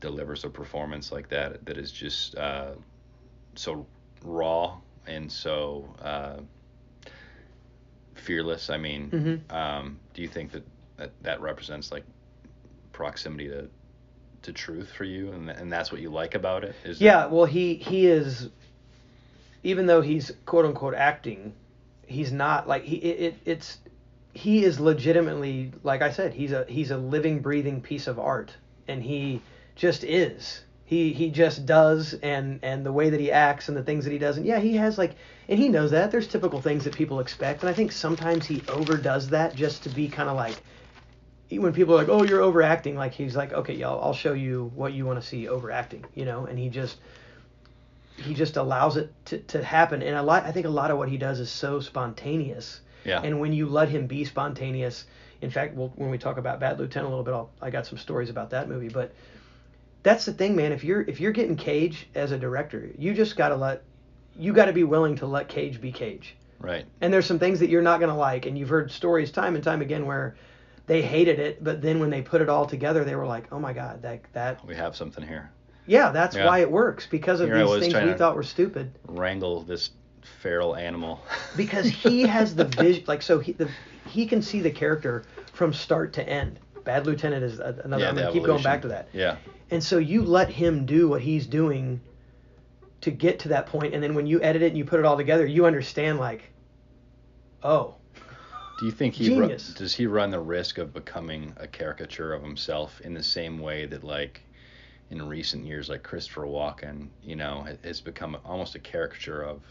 delivers a performance like that that is just uh, so raw and so uh, fearless. I mean, Mhm. um, do you think that, that that represents like proximity to to truth for you, and and that's what you like about it? Is Yeah, well he he is even though he's quote unquote acting, he's not like he it, it it's he is legitimately like I said, he's a he's a living breathing piece of art and he just is. He he just does and and the way that he acts and the things that he does and yeah, he has like and he knows that there's typical things that people expect and I think sometimes he overdoes that just to be kind of like when people are like, "Oh, you're overacting," like he's like, "Okay, y'all, I'll show you what you want to see overacting," you know, and he just he just allows it to, to happen. And a lot, I think a lot of what he does is so spontaneous. yeah, And when you let him be spontaneous, in fact, we'll, when we talk about Bad Lieutenant a little bit, I'll, I got some stories about that movie. But that's the thing, man. If you're if you're getting Cage as a director, you just gotta let you got to be willing to let Cage be Cage. right. And there's some things that you're not gonna like, and you've heard stories time and time again where they hated it, but then when they put it all together, they were like, "Oh my God, that that We have something here. yeah, that's Yeah. why it works because of Here these things we thought were stupid." Wrangle this feral animal. because he has the vision like so he the he can see the character from start to end bad lieutenant is another Yeah, i'm to keep going back to that Yeah. and so you let him do what he's doing to get to that point and then when you edit it and you put it all together you understand like oh Do you think he ru- does he run the risk of becoming a caricature of himself in the same way that like in recent years like Christopher Walken, you know, has become almost a caricature of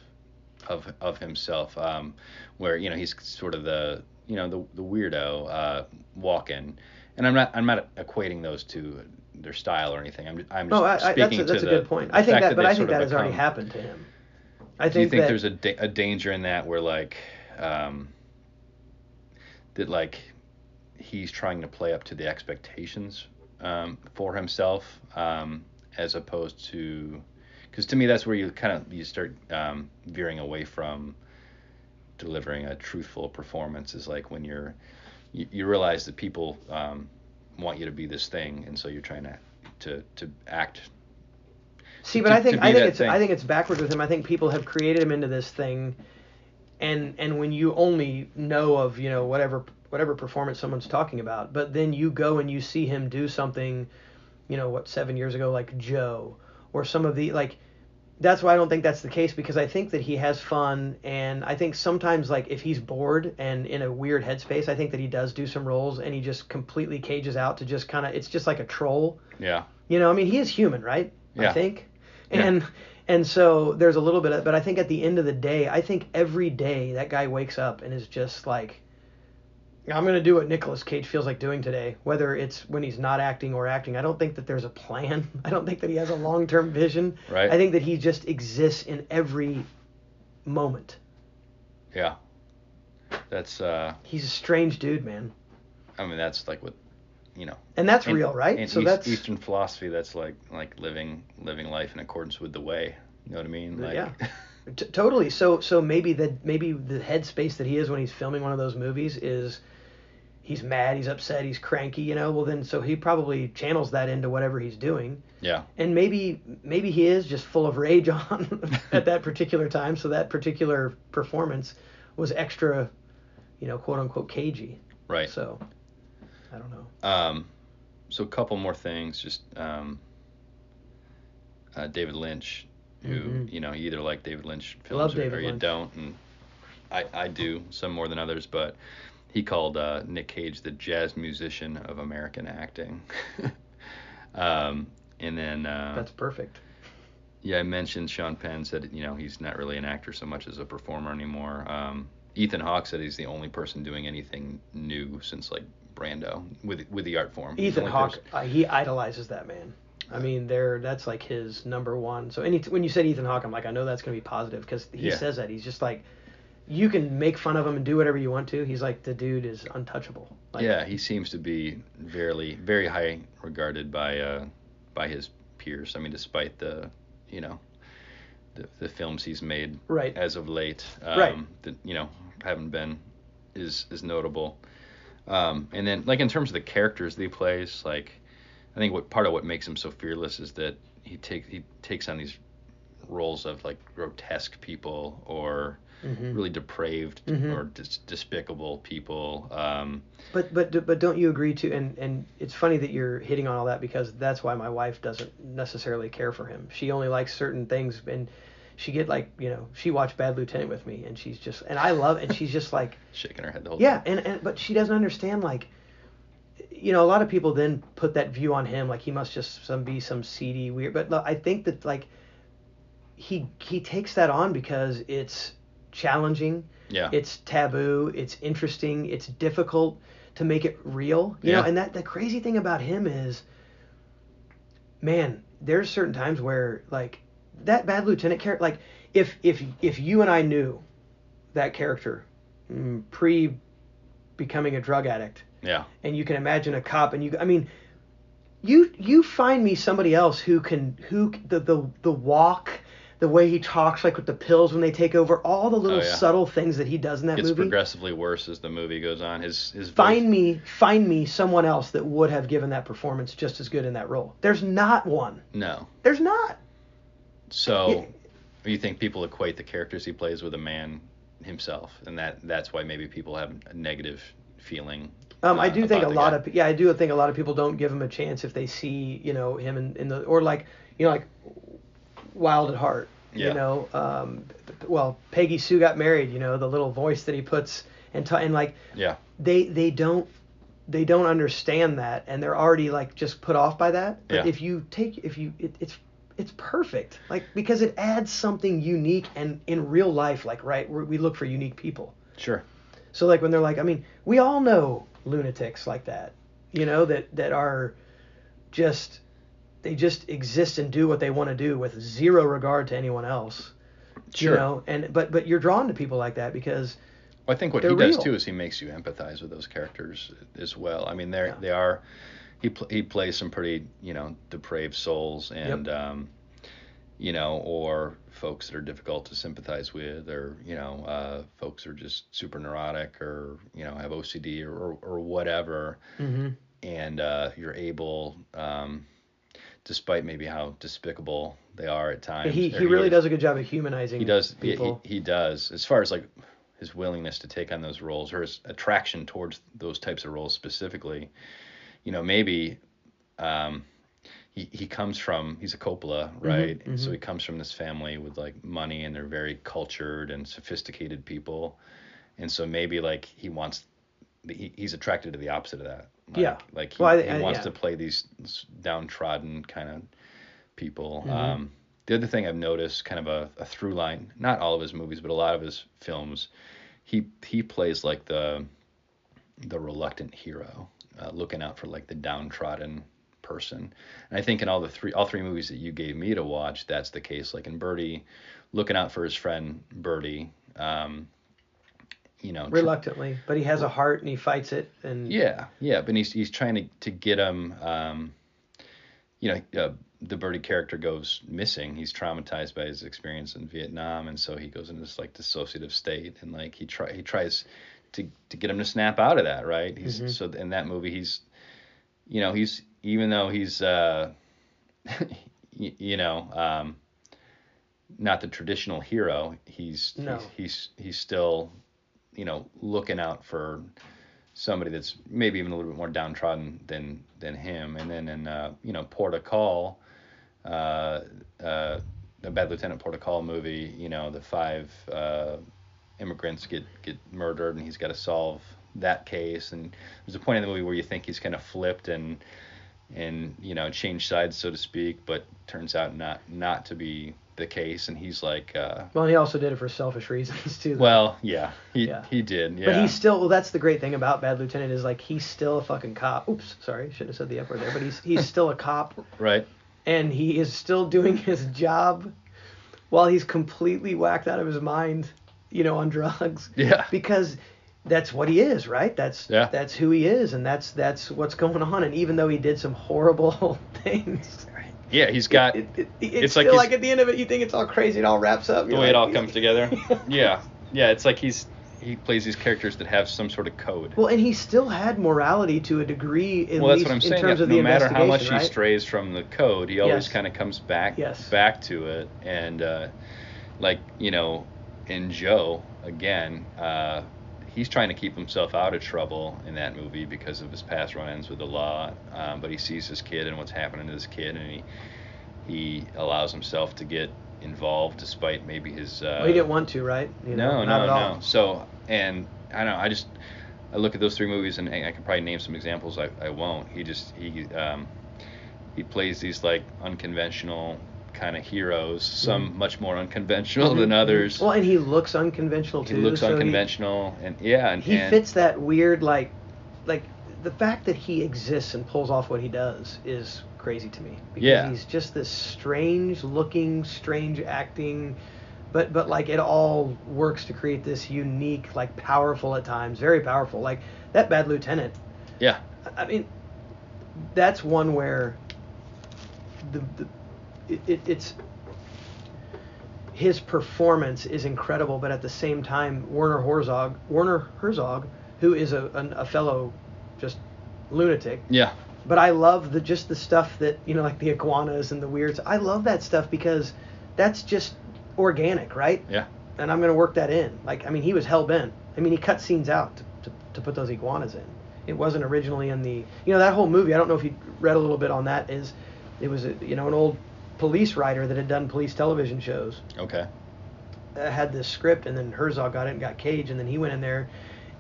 of of himself um where you know he's sort of the you know the the weirdo uh Walken. And I'm not I'm not equating those two their style or anything. I'm I'm just no I, I, that's a, that's to a the, good point i think fact that but i think that has already happened to him i think, do you think that, there's a, da- a danger in that where like um, that like he's trying to play up to the expectations um, for himself um, as opposed to because to me that's where you kind of you start um, veering away from delivering a truthful performance is like when you're you, you realize that people um, want you to be this thing and so you're trying to to, to act See, to- but I think I think it's thing. I think it's backwards with him. I think people have created him into this thing, and and when you only know of you know whatever whatever performance someone's talking about, but then you go and you see him do something, you know what seven years ago like Joe or some of the like. That's why I don't think that's the case because I think that he has fun and I think sometimes like if he's bored and in a weird headspace, I think that he does do some roles and he just completely cages out to just kind of it's just like a troll. yeah You know, I mean, he is human, right? I Yeah. think. Yeah. And and so there's a little bit of but I think at the end of the day, I think every day that guy wakes up and is just like I'm going to do what Nicolas Cage feels like doing today, whether it's when he's not acting or acting. I don't think that there's a plan. I don't think that he has a long-term vision. right I think that he just exists in every moment. yeah that's uh He's a strange dude, man. I mean, that's like what, you know. And that's in- real, right? In so East- that's Eastern philosophy. That's like like living living life in accordance with the way. You know what I mean? Like, Yeah. T- totally. So so maybe the maybe the headspace that he is when he's filming one of those movies is he's mad, he's upset, he's cranky, you know. Well then so he probably channels that into whatever he's doing. yeah. And maybe maybe he is just full of rage on at that particular time, so that particular performance was extra, you know, quote unquote cagey. Right. So I don't know. Um, so a couple more things. Just um, uh, David Lynch, who Mhm. you know you either like David Lynch films or, David or you Lynch. don't, and I I do some more than others, but he called uh, Nick Cage the jazz musician of American acting. um, and then uh, That's perfect. Yeah, I mentioned Sean Penn said you know he's not really an actor so much as a performer anymore. Um, Ethan Hawke said he's the only person doing anything new since like Brando with with the art form. Ethan Hawke, uh, he idolizes that man. I mean, there that's like his number one. So any when you said Ethan Hawke, I'm like, I know that's gonna be positive because he Yeah. says that he's just like, you can make fun of him and do whatever you want to. He's like the dude is untouchable. Like, yeah, he seems to be very very high regarded by uh, by his peers. I mean, despite the, you know, the, the films he's made Right. as of late, um, Right. that you know haven't been is is notable. Um, and then like in terms of the characters that he plays, like I think what part of what makes him so fearless is that he takes he takes on these roles of like grotesque people or Mm-hmm. really depraved or dis- despicable people. Um, But but but don't you agree to and and it's funny that you're hitting on all that because that's why my wife doesn't necessarily care for him. She only likes certain things and she get like you know she watched Bad Lieutenant with me and she's just and I love and she's just like shaking her head the whole yeah time. and, and but she doesn't understand like you know a lot of people then put that view on him like he must just some be some seedy weird but look, I think that like he he takes that on because it's challenging Yeah. it's taboo it's interesting it's difficult to make it real you know Yeah. and that the crazy thing about him is man there's certain times where like that bad lieutenant character like if if if you and i knew that character mm, pre becoming a drug addict yeah. and you can imagine a cop and you i mean you you find me somebody else who can who the the the walk the way he talks like with the pills when they take over all the little Oh, yeah. subtle things that he does in that movie. Gets movie progressively worse as the movie goes on. His his voice- find me find me someone else that would have given that performance just as good in that role there's not one no. there's not So you think people equate the characters he plays with a man himself, and that that's why maybe people have a negative feeling. Um, I uh, do think a lot guy. of yeah, I do think a lot of people don't give him a chance if they see you know him in, in the or like you know like Wild at Heart. Yeah. You know, um, well Peggy Sue got married. You know the little voice that he puts and t- and like Yeah. they they don't they don't understand that and they're already like just put off by that. But Yeah. if you take if you it, it's it's perfect like because it adds something unique and in real life like right we we look for unique people. Sure. So like when they're like, I mean, we all know lunatics like that, you know, that that are just they just exist and do what they want to do with zero regard to anyone else. Sure. You know, and but but you're drawn to people like that because Well, I think what he does real. too is he makes you empathize with those characters as well. I mean, they're Yeah. they are he pl- he plays some pretty you know depraved souls and um, you know or folks that are difficult to sympathize with or you know uh, folks are just super neurotic or you know have OCD or or, or whatever and uh, you're able um, despite maybe how despicable they are at times he, he really is- does a good job of humanizing he does he, people. he, he does. As far as like his willingness to take on those roles or his attraction towards those types of roles specifically you know maybe um he, he comes from he's a Coppola right? And so he comes from this family with like money and they're very cultured and sophisticated people. And so maybe like he wants he, he's attracted to the opposite of that like, Yeah. like he, Well, I- he I- wants yeah. to play these downtrodden kind of people. Mm-hmm. Um, the other thing I've noticed, kind of a, a through line, not all of his movies, but a lot of his films, he he plays like the the reluctant hero, uh, looking out for like the downtrodden person. And I think in all the three all three movies that you gave me to watch, that's the case. Like in Birdy, looking out for his friend Birdy. Um, you know, tr- reluctantly, but he has a heart and he fights it and yeah, yeah, but he's he's trying to to get him. Um, you know, uh, the birdy character goes missing. He's traumatized by his experience in Vietnam, and so he goes into this like dissociative state, and like he try he tries to to get him to snap out of that. Right? He's so in that movie he's, you know, he's even though he's uh, y- you know, um, not the traditional hero. He's No. he's, he's he's still, you know, looking out for somebody that's maybe even a little bit more downtrodden than than him. And then in uh, you know Port of Call, uh, uh, the Bad Lieutenant Port of Call movie, you know the five uh, immigrants get get murdered and he's got to solve that case. And there's a point in the movie where you think he's kind of flipped and and you know changed sides so to speak, but turns out not not to be the case. And he's like. Uh, well, he also did it for selfish reasons too. though. well, yeah, he Yeah. he did. Yeah. But he's still well. That's the great thing about Bad Lieutenant is like he's still a fucking cop. Oops, sorry, shouldn't have said the F word there. But he's he's still a cop, right. and he is still doing his job, while he's completely whacked out of his mind, you know, on drugs. Yeah. Because that's what he is, right? That's Yeah. that's who he is, and that's that's what's going on. And even though he did some horrible things, yeah, he's got It, it, it, it's, it's like like at the end of it, you think it's all crazy, it all wraps up. the way it all comes together. yeah, yeah, it's like he's he plays these characters that have some sort of code. Well, and he still had morality to a degree, at well, that's least what I'm in saying. terms that of the no matter how much investigation, he strays from the code, he always Yes. kind of comes back Yes. back to it. And uh, like you know, in Joe again, uh, he's trying to keep himself out of trouble in that movie because of his past run-ins with the law. Um, but he sees this kid and what's happening to this kid, and he he allows himself to get involved despite maybe his. Uh, Well, he didn't want to, right? You know, no, not no, at all. no. So, and I don't know. I just I look at those three movies, and I could probably name some examples. I, I won't. He just he um, he plays these like unconventional kind of heroes. Some much more unconventional than others. Mm-hmm. Well, and he looks unconventional too. he looks so he- unconventional, and yeah, and He, and, fits that weird like, like the fact that he exists and pulls off what he does is crazy to me. Because Yeah. He's just this strange looking, strange acting. But, but like it all works to create this unique, like powerful at times, very powerful. Like that bad lieutenant, Yeah, I mean, that's one where the, the it, it, it's his performance is incredible, but at the same time, Werner Herzog, Werner Herzog, who is a, an, a fellow just lunatic, yeah, but I love the just the stuff that you know, like the iguanas and the weirds. I love that stuff because that's just organic, right? yeah. and I'm gonna work that in. Like, I mean, he was hell bent. I mean, he cut scenes out to, to, to put those iguanas in. It wasn't originally in the, you know, that whole movie. I don't know if you read a little bit on that. Is it was a, you know an old police writer that had done police television shows Okay. uh, had this script, and then Herzog got it and got Cage, and then he went in there,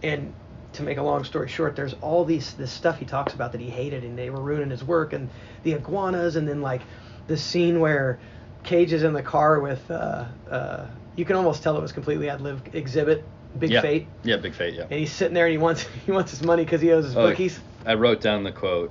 and to make a long story short, there's all these this stuff he talks about that he hated, and they were ruining his work, and the iguanas, and then like the scene where Cage is in the car with, uh, uh, you can almost tell it was completely ad lib. Xzibit, Big yeah. Fate, Yeah, big fate. Yeah. and he's sitting there and he wants he wants his money because he owes his Oh, bookies. I wrote down the quote.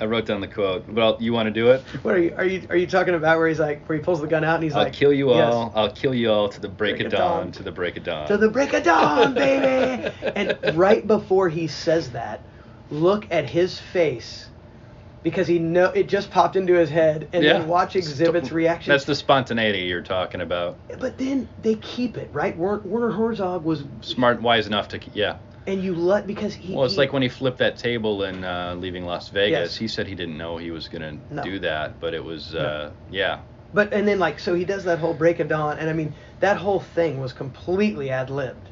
I wrote down the quote. Well, you want to do it? What are you are you are you talking about? Where he's like where he pulls the gun out and he's like, I'll kill you "Yes." all. I'll kill you all to the break, Break of dawn, dawn. To the break of dawn. to the break of dawn, baby. and right before he says that, look at his face because he know it just popped into his head, and yeah. then watch Xzibit's reaction. That's the spontaneity you're talking about. But then they keep it right. Wer- Werner Herzog was, Smart, wise enough to. Yeah. And you let because he. Well, it's he- like when he flipped that table in uh, leaving Las Vegas. Yes. He said he didn't know he was gonna No. do that, but it was. No. Uh, yeah. But and then like so he does that whole break of dawn, and I mean that whole thing was completely ad libbed,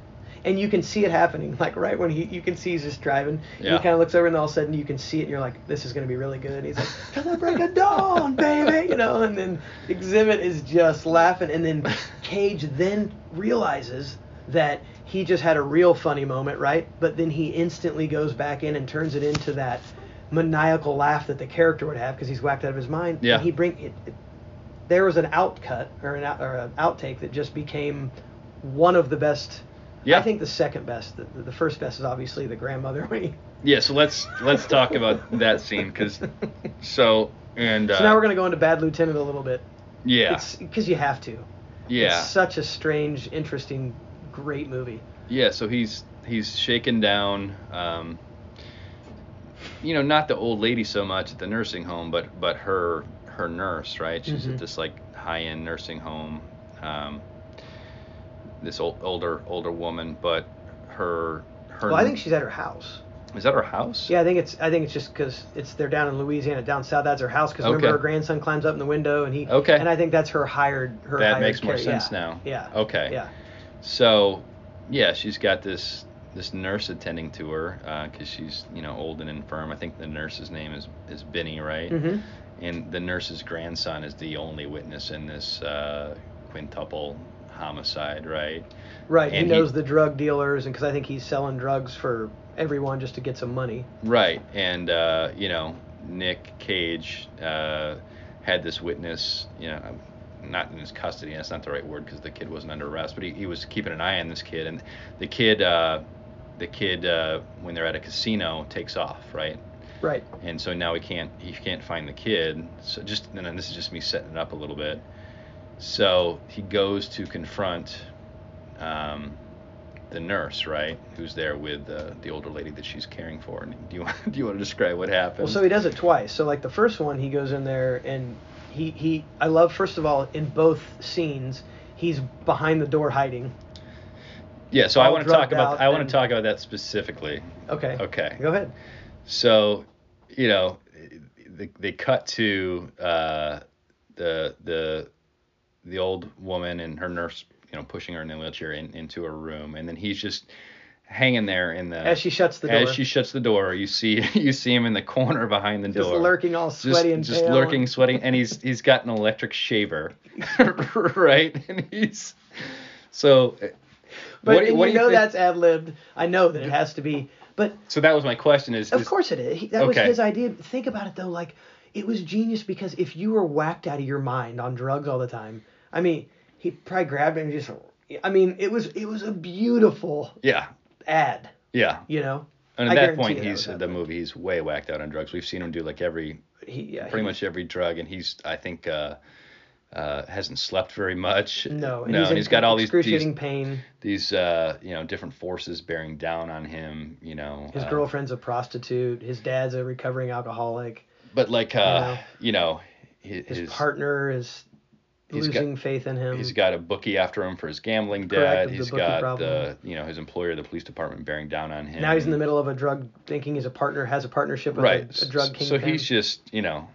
and you can see it happening. Like right when he you can see he's just driving, and Yeah. he kind of looks over, and all of a sudden you can see it, and you're like, this is gonna be really good. And he's like, to the break of dawn, baby, you know. And then Xzibit is just laughing, and then Cage then realizes that he just had a real funny moment, right? But then he instantly goes back in and turns it into that maniacal laugh that the character would have because he's whacked out of his mind. Yeah. And he bring it, it there was an outcut or an out, or an outtake that just became one of the best. Yeah. I think the second best. The, the first best is obviously the grandmother when he. Yeah. So let's let's talk about that scene because so and uh, so now we're gonna go into Bad Lieutenant a little bit. yeah It's because you have to. yeah It's such a strange, interesting, great movie. yeah. So he's he's shaken down. Um, you know, not the old lady so much at the nursing home, but but her her nurse, right? She's Mhm. at this like high end nursing home. Um, this old, older older woman, but her her. Well, I think she's at her house. is that her house? Yeah, I think it's I think it's just because it's they're down in Louisiana, down south. That's her house. Because remember her grandson climbs up in the window and he. Okay. And I think that's her hired. Her That hired makes more care- sense yeah, now. Yeah. Okay. Yeah. So, yeah, she's got this this nurse attending to her because she's you know old and infirm. I think the nurse's name is is Benny, right? Mhm. And the nurse's grandson is the only witness in this uh, quintuple homicide, right? Right. And he he- knows the drug dealers, and because I think he's selling drugs for everyone just to get some money. Right. And uh, you know, Nick Cage uh, had this witness, you know, not in his custody. That's not the right word because the kid wasn't under arrest, but he, he was keeping an eye on this kid, and the kid, uh, the kid, uh, when they're at a casino, takes off, right? Right. And so now he can't he can't find the kid. So just and this is just me setting it up a little bit. So he goes to confront um, the nurse, right, who's there with uh, the older lady that she's caring for. And do you want do you want to describe what happened? Well, so he does it twice. So like the first one, he goes in there and he he. I love first of all in both scenes, he's behind the door hiding. yeah, so I want to talk about out I want to talk about that specifically. Okay. Okay. Go ahead. So, you know, they, they cut to uh, the the the old woman and her nurse, you know, pushing her in the wheelchair in, into her room, and then he's just hanging there in the As she shuts the door. as she shuts the door. You see you see him in the corner behind the door. Just door, lurking all just, sweaty and just pale lurking, sweating, and he's he's got an electric shaver, right? And he's so. But what, what you know that's ad libbed. I know that it has to be. But So that was my question. Is Of is- course it is. He, that was his idea. Think about it though, like it was genius because if you were whacked out of your mind on drugs all the time, I mean, he probably grabbed it and just. I mean, it was it was a beautiful Yeah, ad. yeah. You know. And I at that point, you that he's the movie. He's way whacked out on drugs. We've seen him do like every, He, yeah, pretty he- much every drug, and he's I think uh, uh, hasn't slept very much. No, and no, he's and he's got all these excruciating these, pain. these uh, you know different forces bearing down on him. You know, His uh, girlfriend's a prostitute. His dad's a recovering alcoholic. But like uh, know. you know, His, his partner is he's got- losing faith in him. He's got a bookie after him for his gambling debt. He's got problem. the you know his employer, the police department, bearing down on him. now he's in the middle of a drug, thinking he's a partner, has a partnership with right. a, a drug so kingpin. he's just you know,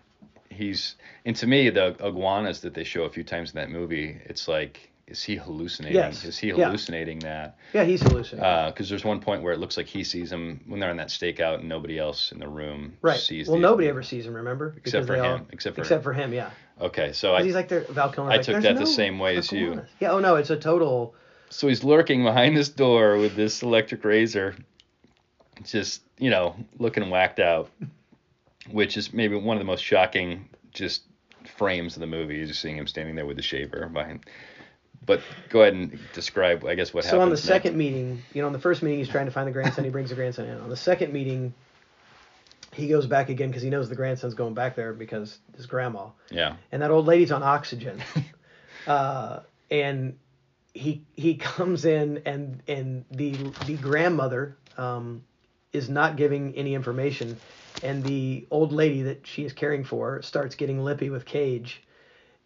he's and to me the iguanas that they show a few times in that movie, it's like is he hallucinating? Yes. Is he Yeah. hallucinating that? yeah, he's hallucinating. Uh, because there's one point where it looks like he sees him when they're on that stakeout and nobody else in the room Right. sees. Well, nobody ever sees him. Remember? Except Because for they all- him, except for- except for him. Yeah. Okay, so I he's like there. Val Kilmer's I like, took "There's that the same way as you." Yeah. Oh no, it's a total. So he's lurking behind this door with this electric razor, just you know looking whacked out, which is maybe one of the most shocking just frames of the movie. Is just seeing him standing there with the shaver behind. But go ahead and describe, I guess, what happened. So on the next. second meeting, you know, on the first meeting, he's trying to find the grandson. He brings the grandson in. On the second meeting, he goes back again because he knows the grandson's going back there because his grandma yeah, and that old lady's on oxygen. uh, and he he comes in and and the the grandmother um, is not giving any information, and the old lady that she is caring for starts getting lippy with Cage.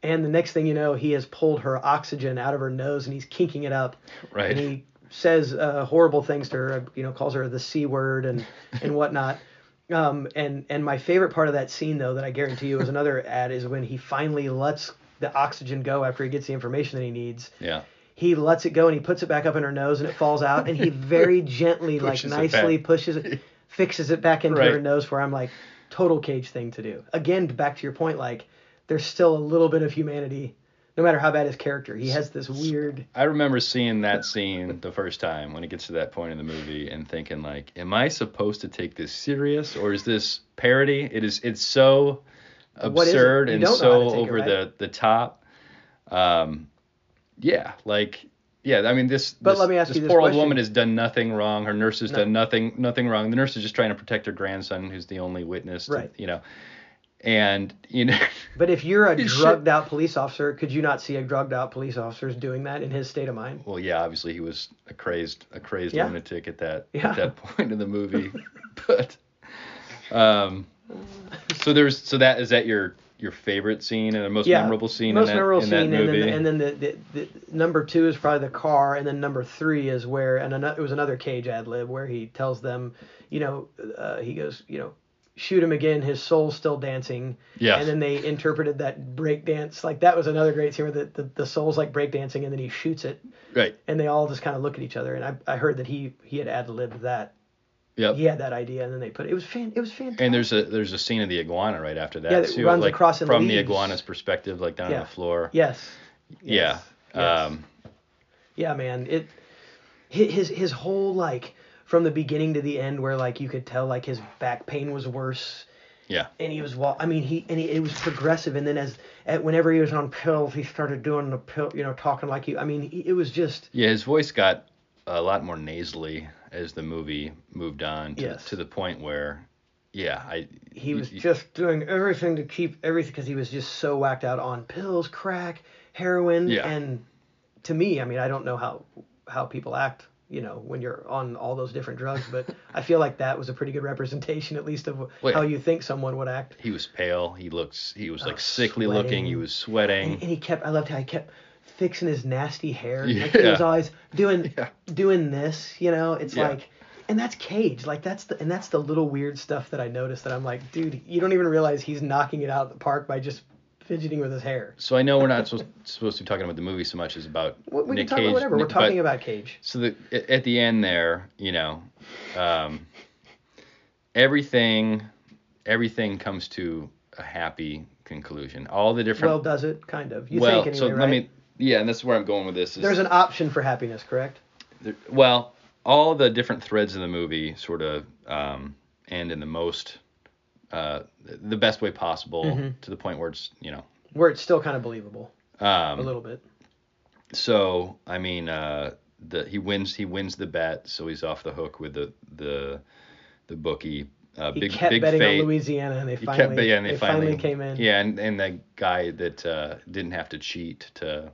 And the next thing you know, he has pulled her oxygen out of her nose and he's kinking it up. right. And he says uh, horrible things to her, you know, calls her the c word and and whatnot. Um, and and my favorite part of that scene, though, that I guarantee you is another ad, is when he finally lets the oxygen go after he gets the information that he needs. yeah, He lets it go and he puts it back up in her nose and it falls out, and he very gently, like Pushes it nicely pushes it, fixes it back into her Right. nose. Where I'm like, total cage thing to do. Again, back to your point, like there's still a little bit of humanity, no matter how bad his character. He has this weird. I remember seeing that scene the first time when it gets to that point in the movie and thinking like, am I supposed to take this serious or is this parody? It is. It's so is it? absurd and don't know how to so take it, over right? the the top. Um, yeah, like. Yeah, I mean this. But this, let me ask this you this poor old woman has done nothing wrong. Her nurse has No. done nothing nothing wrong. The nurse is just trying to protect her grandson, who's the only witness. To, Right. You know, and you know. But if you're a drugged out police officer, could you not see a drugged out police officer doing that in his state of mind? Well, yeah, obviously he was a crazed, a crazed Yeah. lunatic at that Yeah. at that point in the movie. but, um, so there's so that is that your your favorite scene and the most memorable scene most in that memorable in scene, that movie? and then, the, and then the, the, the number two is probably the car, and then number three is where, and ano- it was another Cage ad lib where he tells them, you know, uh, he goes, you know, shoot him again, his soul's still dancing. Yeah. And then they interpreted that break dance, like that was another great scene where the, the, the soul's like break dancing, and then he shoots it, right. and they all just kind of look at each other, and I, I heard that he he had ad libbed that. Yep. He had that idea, and then they put it. It was fan. It was fantastic. And there's a there's a scene of the iguana right after that Yeah, that too, runs like across from the iguana's perspective, like down Yeah. on the floor. yes. Yeah. Yes. Um, Yeah, man. It his his whole like from the beginning to the end where like you could tell like his back pain was worse yeah. and he was wa- I mean he and he, it was progressive and then as at whenever he was on pills he started doing the pill you know talking like you I mean he, it was just Yeah, his voice got a lot more nasally as the movie moved on to, Yes. to the point where, yeah, I he was you- just doing everything to keep everything because he was just so whacked out on pills, crack, heroin, Yeah. and to me, I mean, I don't know how how people act you know, when you're on all those different drugs. But I feel like that was a pretty good representation, at least, of how you think someone would act. He was pale. He looks. He was like Oh, sickly looking. He was sweating. And, and he kept, I loved how he kept fixing his nasty hair. Like he was always doing Yeah. doing this, you know. It's Yeah. like, and that's Cage. Like that's the and that's the little weird stuff that I noticed that I'm like, dude, you don't even realize he's knocking it out of the park by just fidgeting with his hair. So I know we're not supposed, supposed to be talking about the movie so much as about We, we Nick can talk Cage. about whatever. We're but- talking about Cage. So the at at the end there, you know, um, everything everything comes to a happy conclusion. All the different Well, does it kind of? You well, think anyway, so right? let me yeah, and that's where I'm going with this. Is There's an option for happiness, correct? there- well, all the different threads in the movie sort of um, end in the most uh, the best way possible Mm-hmm. to the point where it's you know Where it's still kind of believable um, a little bit. So I mean, uh, the he wins he wins the bet, so he's off the hook with the the the bookie. Uh, He big kept big betting fate. on Louisiana, and they he finally, kept yeah, and they, they finally, came in. Yeah, and and the guy that uh, didn't have to cheat to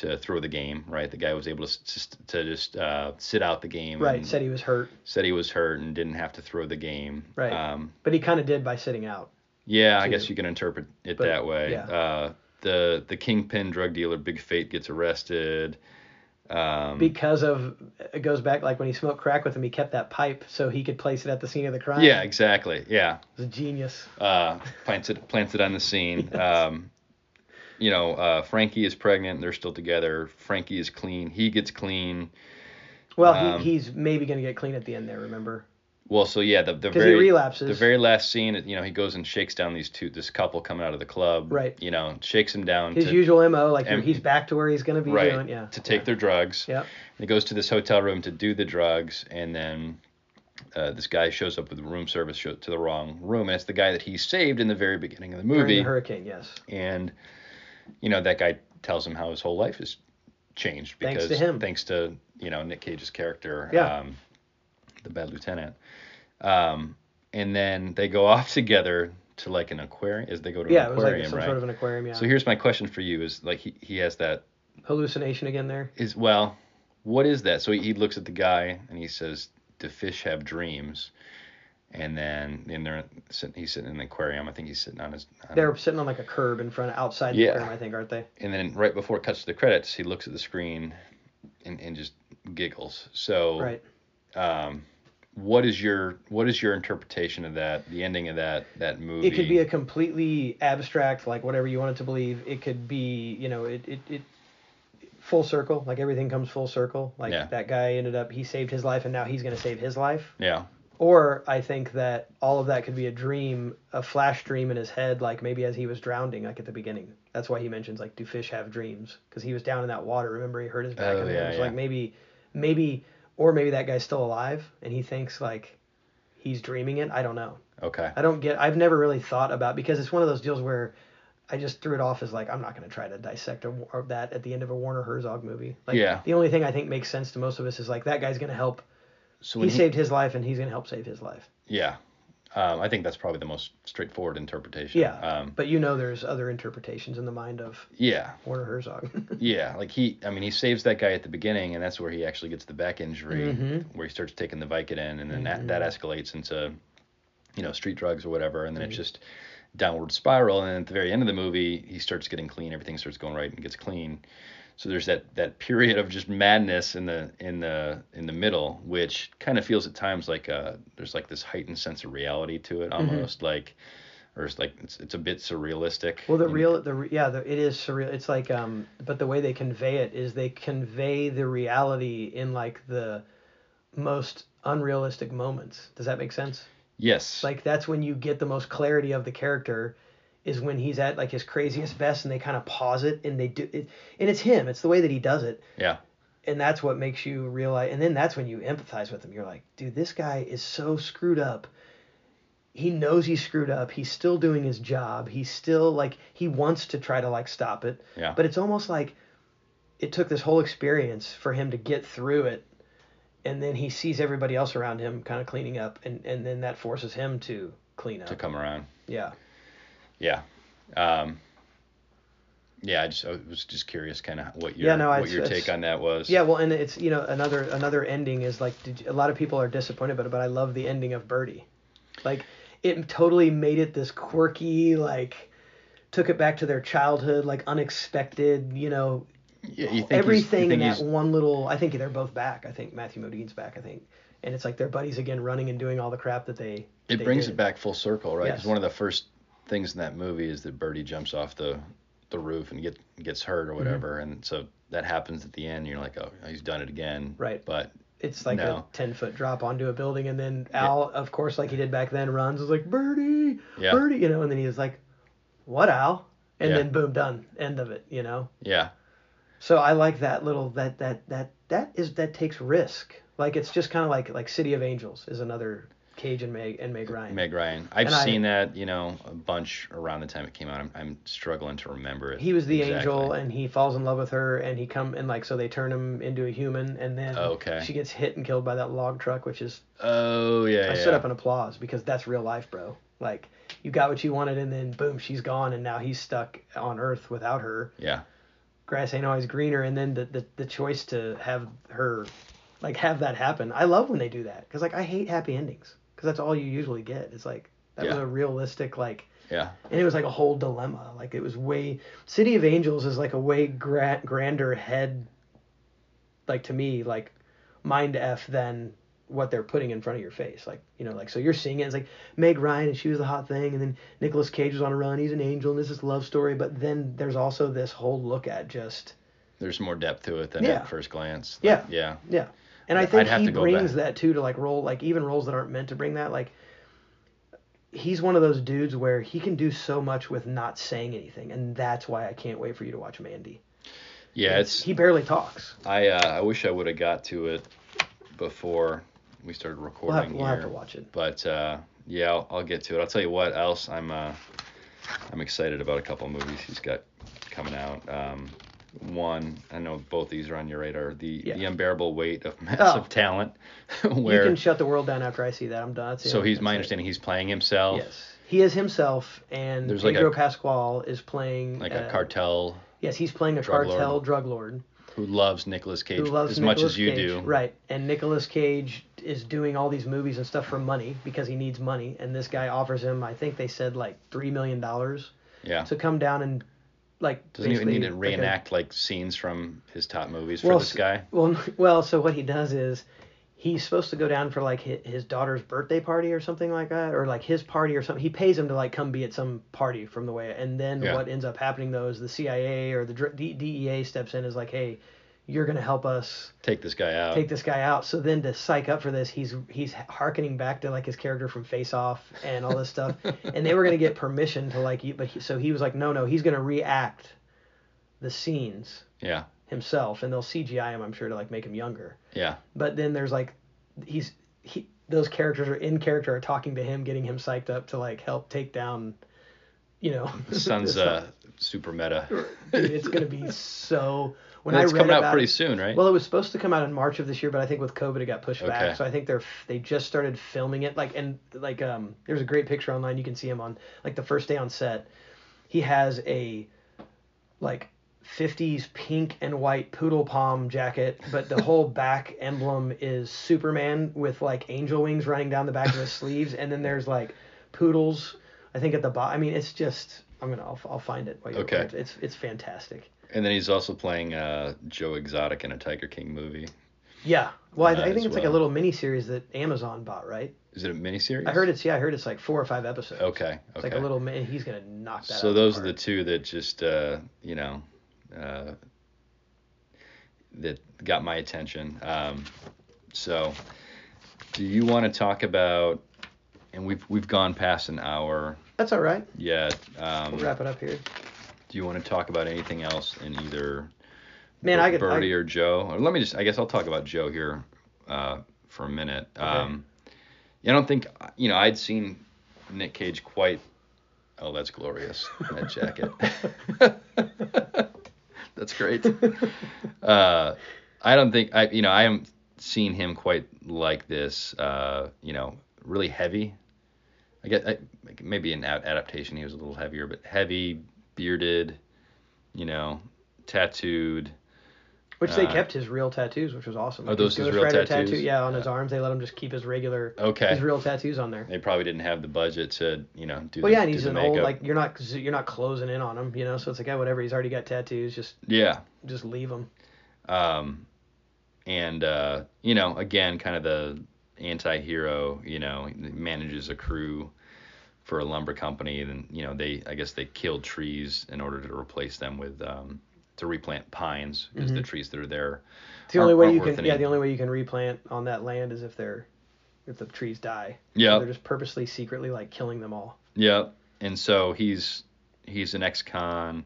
to throw the game, right? The guy was able to just to just uh, sit out the game. Right, said he was hurt. said he was hurt and didn't have to throw the game. Right. Um, But he kind of did by sitting out. yeah, I guess you can interpret it But, that way. yeah. Uh, the the kingpin drug dealer Big Fate gets arrested. Um, because of it goes back like when he smoked crack with him, he kept that pipe so he could place it at the scene of the crime. yeah, exactly. Yeah. it was a genius. Uh, plants it plants it on the scene. Um, you know, uh, Frankie is pregnant. They're still together. Frankie is clean. He gets clean. Well, Um, he, he's maybe gonna get clean at the end there. Remember? Well, so yeah, the the very the very last scene, you know, he goes and shakes down these two this couple coming out of the club. Right. You know, shakes him down His to usual mo, like and- he's back to where he's gonna be right doing. Yeah. to take yeah. their drugs. Yep. He goes to this hotel room to do the drugs, and then uh, this guy shows up with room service show, to the wrong room, and it's the guy that he saved in the very beginning of the movie. the hurricane, yes. and you know that guy tells him how his whole life has changed Thanks because to him. thanks to you know Nick Cage's character, Yeah. um, the bad lieutenant. Um, and then they go off together to like an aquarium. As they go to Yeah, an it was like aquarium, some right? sort of an aquarium. Yeah. So here's my question for you: Is like he, he has that hallucination again there. is well, what is that? So he, he looks at the guy and he says, "Do fish have dreams?" And then and they're sitting, he's sitting in the aquarium. I think he's sitting on his. They're sitting on like a curb in front, outside the Yeah. aquarium, I think, aren't they? and then right before it cuts to the credits, he looks at the screen and, and just giggles. So, Right. um, what is your what is your interpretation of that? The ending of that that movie. It could be a completely abstract, like whatever you want it to believe. It could be, you know, it, it, it full circle, like everything comes full circle. Like Yeah. that guy ended up, he saved his life and now he's going to save his life. yeah, Or I think that all of that could be a dream, a flash dream in his head, like maybe as he was drowning, like at the beginning. That's why he mentions like, do fish have dreams? Because he was down in that water. Remember, he hurt his back. Oh, and yeah, it was yeah. like maybe, maybe, or maybe that guy's still alive and he thinks like he's dreaming it. I don't know. okay, I don't get. I've never really thought about because it's one of those deals where I just threw it off as like I'm not going to try to dissect a, that at the end of a Werner Herzog movie. Like, Yeah. The only thing I think makes sense to most of us is like that guy's going to help. So He when saved his life and he's going to help save his life. yeah, um, I think that's probably the most straightforward interpretation. Yeah. Um, but you know, there's other interpretations in the mind of yeah, Werner Herzog. yeah. Like he, I mean, he saves that guy at the beginning, and that's where he actually gets the back injury, Mhm. where he starts taking the Vicodin, and then that that escalates into, you know, street drugs or whatever, and then Mm-hmm. it's just downward spiral. And then at the very end of the movie, he starts getting clean. Everything starts going right and gets clean. So there's that that period of just madness in the in the in the middle, which kind of feels at times like uh there's like this heightened sense of reality to it, Mm-hmm. almost like, or it's like it's it's a bit surrealistic. well, the And- real, the yeah, the, it is surreal. It's like, um, but the way they convey it is they convey the reality in like the most unrealistic moments. Does that make sense? yes, like that's when you get the most clarity of the character is when he's at like his craziest best and they kind of pause it and they do it and it's him. It's the way that he does it. Yeah, and that's what makes you realize and then that's when you empathize with him. You're like dude this guy is so screwed up. He knows he's screwed up. He's still doing his job. He's still like he wants to try to like stop it. Yeah. but it's almost like it took this whole experience for him to get through it and then he sees everybody else around him kind of cleaning up and, and then that forces him to clean up. To come around. yeah Yeah. Um, yeah, I just I was just curious, kind of what your Yeah, no, what your take on that was. Yeah, well, and it's you know another another ending is like did you, a lot of people are disappointed about it, but I love the ending of Birdy. Like it totally made it this quirky like took it back to their childhood like unexpected you know Yeah, you think everything you in think that one little I think they're both back. I think Matthew Modine's back. I think and it's like their buddies again running and doing all the crap that they It they brings did. it back full circle, right? Because Yes. one of the first things in that movie is that Birdy jumps off the the roof and get gets hurt or Mm-hmm. whatever, and so that happens at the end. You're like, oh, he's done it again. Right. But It's like No. a ten foot drop onto a building, and then Al, of course, like he did back then, runs is like Birdy, Yeah. Birdy, you know, and then he's like, "What, Al?" And Yeah. then boom, done, end of it, you know. yeah, So I like that little that that that that is that takes risk. Like it's just kind of like like City of Angels is another Cage and Meg and Meg Ryan. Meg Ryan. I've And I- seen that, you know, a bunch around the time it came out. I'm, I'm struggling to remember it. he was the exactly. angel and he falls in love with her and he come and like so they turn him into a human and then Oh, Okay. she gets hit and killed by that log truck which is Oh yeah, I yeah. stood up and applause because that's real life, bro. Like you got what you wanted, and then boom, she's gone, and now he's stuck on Earth without her. yeah, Grass ain't always greener, and then the the, the choice to have her, like have that happen. I love when they do that because like I hate happy endings because that's all you usually get. It's like that was a realistic like, yeah, and it was like a whole dilemma. Like it was way City of Angels is like a way gra- grander head, like to me like mind f than what they're putting in front of your face. Like, you know, like, so you're seeing it, it's like Meg Ryan and she was the hot thing, and then Nicolas Cage was on a run, he's an angel, and this is love story, but then there's also this whole look at just, there's more depth to it than Yeah. at first glance. Yeah. yeah, yeah. And I think he brings back. that too to like role, like even roles that aren't meant to bring that, like, he's one of those dudes where he can do so much with not saying anything, and that's why I can't wait for you to watch Mandy. yeah. It's He barely talks. I uh, I wish I would have got to it before we started We'll recording have, we'll have to watch it. But uh, yeah, I'll, I'll get to it. I'll tell you what else I'm uh, I'm excited about a couple movies he's got coming out. Um, one, I know both these are on your radar. The Yeah. the unbearable weight of massive Oh. talent, You can shut the world down after I see that. I'm done. So he's my understanding he's playing himself, Yes, he is himself, and There's like Pedro a- Pascal is playing like uh, a cartel Yes, he's playing a drug lord. cartel drug lord who loves Nicolas Cage loves as much as you Cage. do. Right, and Nicolas Cage is doing all these movies and stuff for money because he needs money, and this guy offers him, I think they said like three million dollars Yeah. to come down and like. Doesn't he need to like a- reenact like scenes from his top movies for well, this guy? Well, well, so what he does is he's supposed to go down for like his, his daughter's birthday party or something like that, or like his party or something. He pays him to like come be at some party from the way, and then Yeah. what ends up happening though is the CIA or the DEA steps in is like, hey, you're gonna help us Take this guy out. take this guy out. So then to psych up for this, he's he's harkening back to like his character from Face Off and all this stuff, and they were gonna get permission to like, you, but he, so he was like, no, no, he's gonna react the scenes yeah. himself, and they'll CGI him, I'm sure, to like make him younger. Yeah. But then there's like, he's he those characters are in character are talking to him, getting him psyched up to like help take down, you know. This- uh, super meta. Dude, it's gonna be so. When And I it's read coming out pretty it- soon, right? Well, it was supposed to come out in March of this year, but I think with COVID it got pushed Okay. back. So I think they're they just started filming it. Like and like um, there's a great picture online. You can see him on like the first day on set. He has a like 50s pink and white poodle palm jacket, but the whole back emblem is Superman with like angel wings running down the back of his sleeves, and then there's like poodles. I think at the bottom. I mean, it's just. I'm gonna. I'll, I'll find it. While you're Okay. It's it's fantastic. And then he's also playing uh, Joe Exotic in a Tiger King movie. Yeah. Well, I, Uh, I think it's like a little mini series that Amazon bought, right? Is it a mini series? I heard it's yeah, I heard it's like four or five episodes. Okay. Okay. It's like a little mi- he's gonna knock that. so those are the two that just uh, you know uh, that got my attention. Um, so, do you want to talk about? And we've we've gone past an hour That's all right. Yeah. Um, We'll wrap it up here. Do you want to talk about anything else in either Man, I could. Birdy I, or Joe? Or let me just. I guess I'll talk about Joe here uh, for a minute. Um, I don't think you know. I'd seen Nick Cage quite. Oh, that's glorious. That jacket. that's great. Uh, I don't think I. You know, I haven't seen him quite like this. Uh, you know, really heavy. I guess I, maybe in adaptation he was a little heavier, but heavy, bearded. you know, tattooed. Which they Uh, kept his real tattoos, which was awesome. Are those his his Ghost real tattoos? Tattoo, yeah, on his arms. They let him just keep his regular, Okay. his real tattoos on there. They probably didn't have the budget to, you know, do Well, the, yeah, and he's an makeup. old like you're not you're not closing in on him, you know. So it's like, yeah, whatever. He's already got tattoos. Just yeah. just leave him. Um, and uh, you know, again, kind of the anti-hero. You know, manages a crew for a lumber company, and you know, they I guess they killed trees in order to replace them with um, to replant pines because the trees that are there. The only way you can any- yeah the only way you can replant on that land is if they're if the trees die. So they're just purposely secretly like killing them all. Yeah, And so he's he's an ex-con,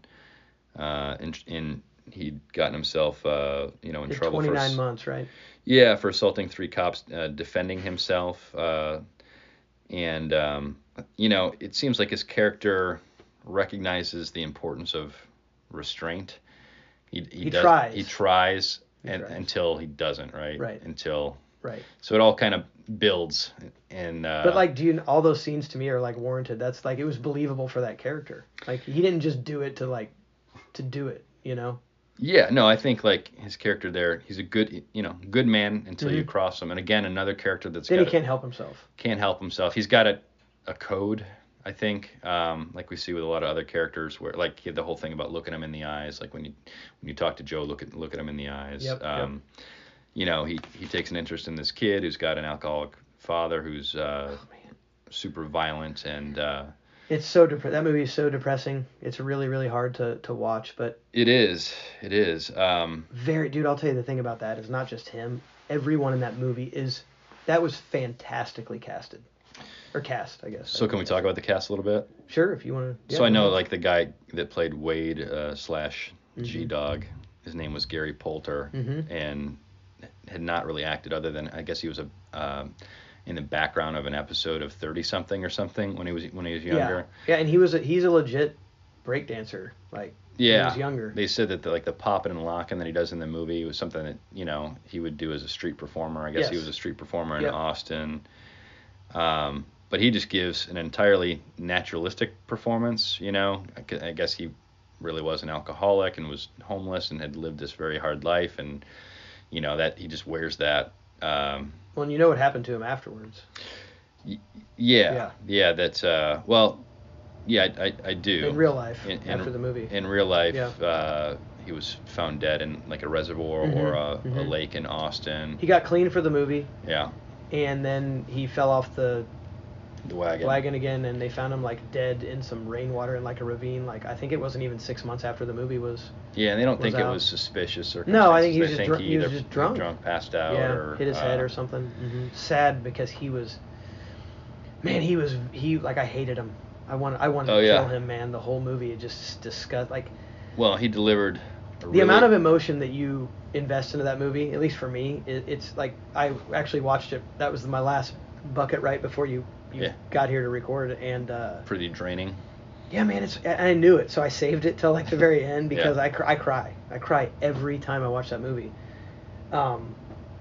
uh, and and he'd gotten himself uh, you know in trouble for 29 s- months, right? Yeah, for assaulting three cops, uh, defending himself, uh, and um, you know, it seems like his character recognizes the importance of restraint. He he, He does, tries. He tries, He and tries. until he doesn't, right? Right. Until Right. so it all kind of builds, and uh, But like, do you all those scenes to me are like warranted? That's like it was believable for that character. Like he didn't just do it to like to do it, you know? Yeah, no, I think like his character there, he's a good, you know, good man until you Mhm. cross him. And again, another character that's Then he can't help himself. can't help himself. He's got a, a code, I think, um, like we see with a lot of other characters, where like he had the whole thing about looking him in the eyes. Like when you when you talk to Joe, look at look at him in the eyes. Yep, yep. um, You know, he he takes an interest in this kid who's got an alcoholic father who's uh, Oh super violent and. Uh, it's so dep- that movie is so depressing. It's really really hard to to watch, but it is, it is. Um, very dude. I'll tell you the thing about that is not just him. Everyone in that movie is that was fantastically casted or cast, I guess. so can we talk about the cast a little bit? Sure, if you want to. so I know like the guy that played Wade uh, slash Mm-hmm. G Dog, his name was Gary Poulter, Mhm. and had not really acted other than I guess he was a um, in the background of an episode of Thirty Something or something when he was when he was younger. Yeah, yeah, and he was a, he's a legit breakdancer. Like Yeah, when he was younger. They said that the, like the popping and locking that he does in the movie was something that you know he would do as a street performer. I guess he was a street performer in Yep. Austin. Um, but he just gives an entirely naturalistic performance. You know, I I guess he really was an alcoholic and was homeless and had lived this very hard life, and you know that he just wears that. Um, Well, and you know what happened to him afterwards. yeah, Yeah. yeah, that's uh, well, yeah, I, I, I do. In real life, In- in- after the movie. in real life, Yeah. uh, he was found dead in like a reservoir or a, a mhm. lake in Austin. he got clean for the movie, yeah, and then he fell off the the wagon. wagon again, and they found him like dead in some rainwater in like a ravine. Like I think it wasn't even six months after the movie was. Yeah, and they don't think it was suspicious or. No, I think he was just think drunk- he he was just drunk. passed out, yeah, or hit his head uh, or something. hmm Sad because he was. Man, he was he like I hated him. I want I wanted Oh, to yeah. kill him, man. The whole movie it just disgust like Well, he delivered. The amount of emotion that you invest into that movie, at least for me, it, it's like I actually watched it. That was my last bucket right before you you Yeah. got here to record, and uh, pretty draining. yeah, man, it's and I knew it, so I saved it till like the very end because Yeah. I cry, I cry, I cry every time I watch that movie. Um,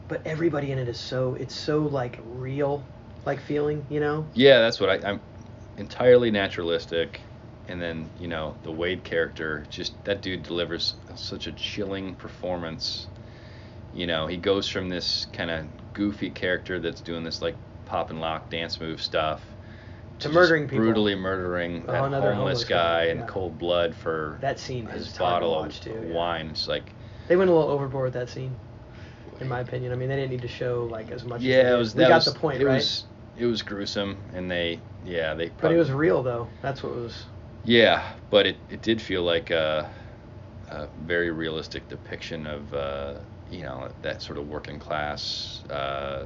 but everybody in it is so it's so like real, like feeling, you know. Yeah, that's what I, I'm entirely naturalistic. And then, you know, the Wade character, just that dude delivers such a chilling performance. You know, he goes from this kind of goofy character that's doing this like pop and lock dance move stuff To just murdering people. brutally murdering Oh, that another homeless, homeless guy guy, in yeah. cold blood for That scene his to bottle of too. yeah. wine. It's like, They went a little overboard with that scene, in my opinion. I mean, they didn't need to show like as much. as yeah, they it did. was. We that got was, the point, it right? Was, it was gruesome, and they, yeah, they. but it was real though. That's what was. Yeah, but it, it did feel like a, a very realistic depiction of uh, you know that sort of working class uh,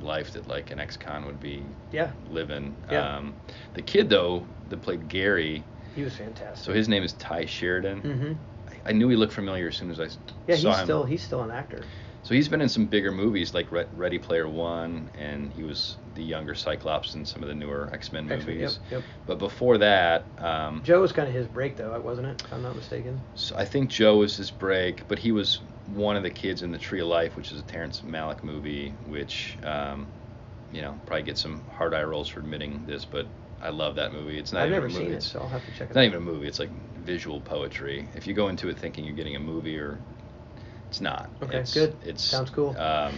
life that like an ex-con would be Yeah, living. Yeah. Um, the kid though that played Gary, he was fantastic. so his name is Tye Sheridan. Mm-hmm. I, I knew he looked familiar as soon as I Yeah, saw he's him. still he's still an actor. So he's been in some bigger movies like Re- Ready Player One, and he was the younger Cyclops in some of the newer X-Men X-Men, movies. Yep, yep. But before that, um, Joe was kind of his break though, wasn't it? If I'm not mistaken. So I think Joe was his break, but he was one of the kids in the Tree of Life, which is a Terrence Malick movie, which um, you know probably get some hard eye rolls for admitting this, but I love that movie. It's not I've even never a movie. seen it, it's, so I'll have to check it it's not even a movie. It's like visual poetry. If you go into it thinking you're getting a movie, or it's not. Okay, It's, good. It's Sounds cool. Um,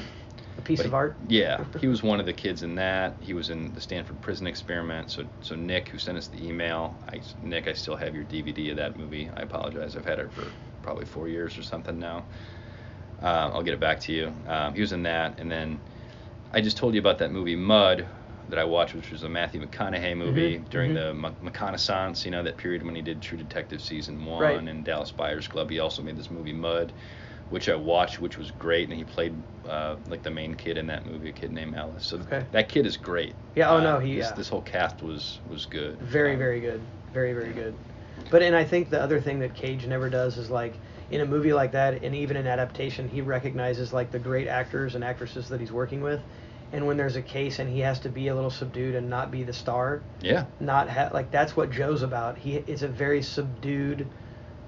A piece of he- art. Yeah, he was one of the kids in that. He was in the Stanford Prison Experiment. So, so Nick, who sent us the email, I, Nick, I still have your DVD of that movie. I apologize. I've had it for probably four years or something now. Um, I'll get it back to you. Um, he was in that, and then I just told you about that movie Mud that I watched, which was a Matthew McConaughey movie Mhm, during mhm. the Ma- McConaissance, you know, that period when he did True Detective season one Right. and Dallas Buyers Club. He also made this movie Mud, which I watched, which was great, and he played uh, like the main kid in that movie, a kid named Ellis. So Okay. that kid is great. Yeah, oh, Uh, no, he- This, yeah. this whole cast was was good. Very, Um, very good. Very, very good. But and I think the other thing that Cage never does is like in a movie like that, and even in adaptation, he recognizes like the great actors and actresses that he's working with. And when there's a case and he has to be a little subdued and not be the star, Yeah. not ha- like that's what Joe's about. He is a very subdued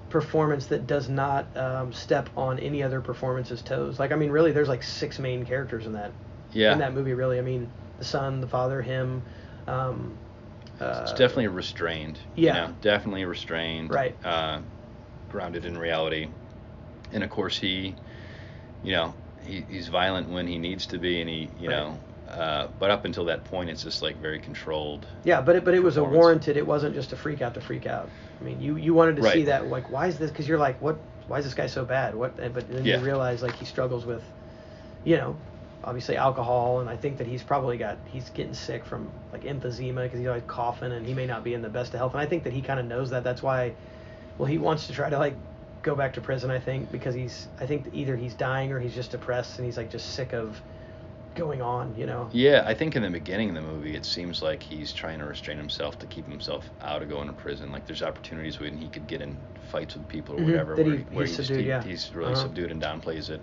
performance that does not um, step on any other performance's toes. Like I mean, really, there's like six main characters in that Yeah. in that movie. Really, I mean, the son, the father, him. Um, uh, it's definitely restrained. yeah. You know, definitely restrained. Right. Uh, grounded in reality. And of course, he, you know, he, he's violent when he needs to be, and he, you Right. know, uh, but up until that point, it's just like very controlled. Yeah, but it, but it was a warranted. It wasn't just a freak out to freak out. I mean, you you wanted to see that like why is this? Because you're like, what? Why is this guy so bad? What? But then Yeah. you realize like he struggles with, you know, obviously alcohol, and I think that he's probably got he's getting sick from like emphysema because he's always coughing, and he may not be in the best of health. And I think that he kind of knows that. That's why, well, he wants to try to like go back to prison. I think because he's I think either he's dying or he's just depressed and he's like just sick of going on. You know. Yeah, I think in the beginning of the movie, it seems like he's trying to restrain himself to keep himself out of going to prison. Like there's opportunities when he could get in fights with people or Mhm, whatever, that where, he- where he's he's, subdued, he- yeah. he's really Uh-huh. subdued and downplays it.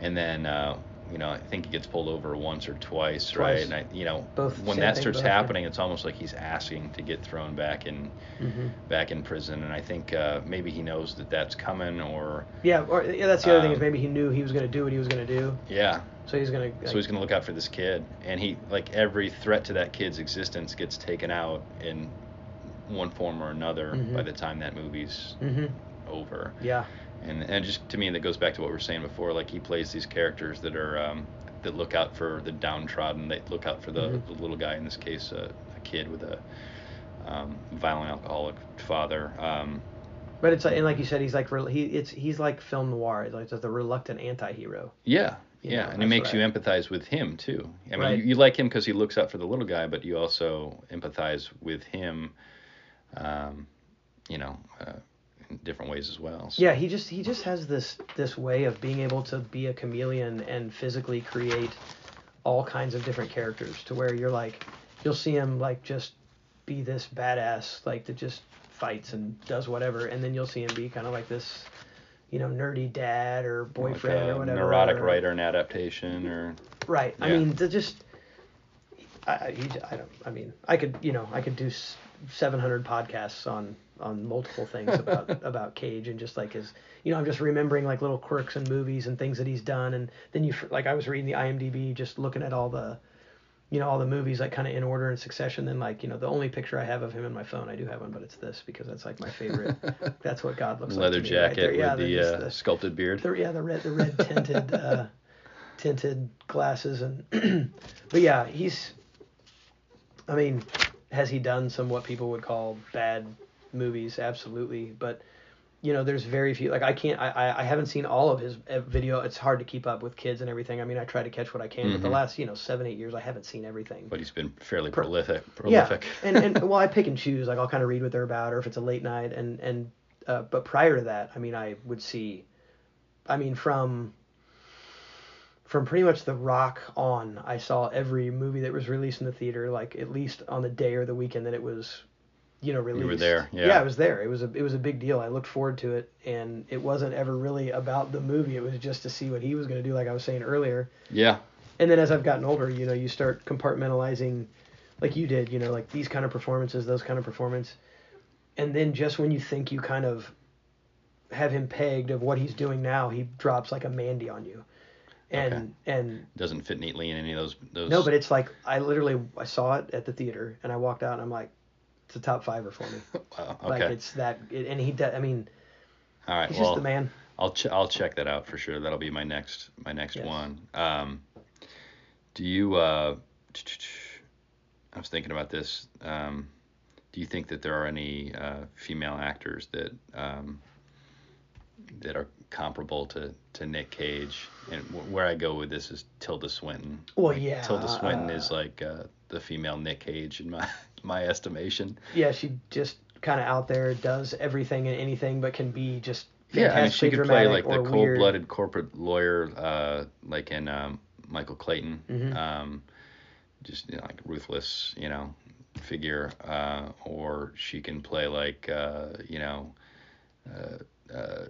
And then, uh, you know, I think he gets pulled over once or twice, Twice. right? And I, you know, Both when that starts happening, it's almost like he's asking to get thrown back in, hmm back in prison. And I think uh, maybe he knows that that's coming, or Yeah, or yeah, that's the other thing is Um, maybe he knew he was going to do what he was going to do, yeah, so he's going to. so he's to look out for this kid, and he like every threat to that kid's existence gets taken out in one form or another Mhm. by the time that movie's hmm over. Yeah. And and just to me, that goes back to what we were saying before. Like he plays these characters that are um, that look out for the downtrodden. They look out for the, Mhm. the little guy. In this case, uh, a kid with a um, violent alcoholic father. Um, But it's like, and like you said, he's like he it's he's like film noir. He's like the reluctant anti-hero. Yeah, You yeah, know, and it makes you I- empathize with him too. I mean, Right. you, you like him because he looks out for the little guy, but you also empathize with him, um, you know, uh, in different ways as well. So- Yeah, he just he just has this this way of being able to be a chameleon and physically create all kinds of different characters to where you're like you'll see him like just be this badass like that just fights and does whatever and then you'll see him be kind of like this you know nerdy dad or like boyfriend a or whatever neurotic or- writer in adaptation, or Right. I mean, to just, I, I, I don't. I mean, I could, you know, I could do 700 podcasts on on multiple things about about Cage and just like his, you know, I'm just remembering like little quirks and movies and things that he's done, and then you like I was reading the IMDb, just looking at all the, you know, all the movies like kind of in order and succession. Then like you know, the only picture I have of him in my phone, I do have one, but it's this because that's like my favorite. that's what God looks leather like. to me right jacket. Yeah, with the uh, sculpted beard. the yeah the red the red tinted uh, tinted glasses and but yeah he's I mean has he done some what people would call bad movies absolutely but you know there's very few like I can't I I- haven't seen all of his uh, video it's hard to keep up with kids and everything I mean I try to catch what I can but the Mhm. last you know seven eight years I haven't seen everything but he's been fairly Pro- prolific. Prolific. yeah, and, and well, I pick and choose. Like I'll kind of read what they're about, or if it's a late night, and and uh, but prior to that, I mean, I would see, I mean, from from pretty much The Rock on, I saw every movie that was released in the theater, like at least on the day or the weekend that it was, you know, released. there, yeah. Yeah, I was there. It was a it was a big deal. I looked forward to it, and it wasn't ever really about the movie. It was just to see what he was going to do, like I was saying earlier yeah, and then as I've gotten older, you know, you start compartmentalizing, like you did, you know, like these kind of performances, those kind of performance, and then just when you think you kind of have him pegged of what he's doing now, he drops like a Mandy on you, and Okay. and Doesn't fit neatly in any of those those. no, but it's like I literally I saw it at the theater and I walked out and I'm like, it's a top fiver for me. Wow, Like it's that, it, and he does. I mean, All right. he's well, just the man. I'll ch- I'll check that out for sure. That'll be my next my next Yes. one. Um, do you? Uh, I was thinking about this. Um, do you think that there are any uh, female actors that um, that are comparable to, to Nick Cage? And w- where I go with this is Tilda Swinton. Well, Like, yeah, Tilda Swinton uh, is like uh, the female Nick Cage in my my estimation. Yeah, she just kind of out there does everything and anything, but can be just Yeah, I mean, she could play like the cold-blooded corporate lawyer, uh, like in um, Michael Clayton. Mhm. Um, just you know, like ruthless, you know, figure, uh, or she can play like uh, you know, uh, uh,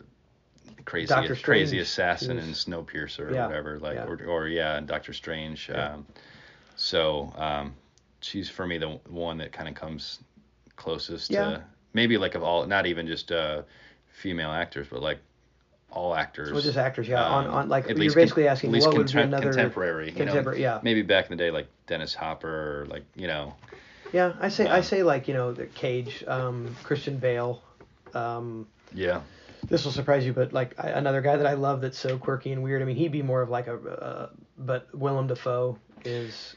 crazy crazy assassin in was- Snowpiercer or Yeah, whatever, like yeah. or or yeah, in Doctor Strange. Yeah. Um, so um, she's for me the one that kind of comes closest Yeah. to maybe like of all, not even just uh, female actors, but like all actors. Well, just actors, yeah. on, um, on like at you're least basically con- asking at least what would be another contemporary, you know, yeah. maybe back in the day like Dennis Hopper or like you know Yeah, I say I Um, say like you know the Cage, um, Christian Bale. Um, yeah this will surprise you, but like I, another guy that I love that's so quirky and weird. I mean, he'd be more of like a, uh, but Willem Dafoe is.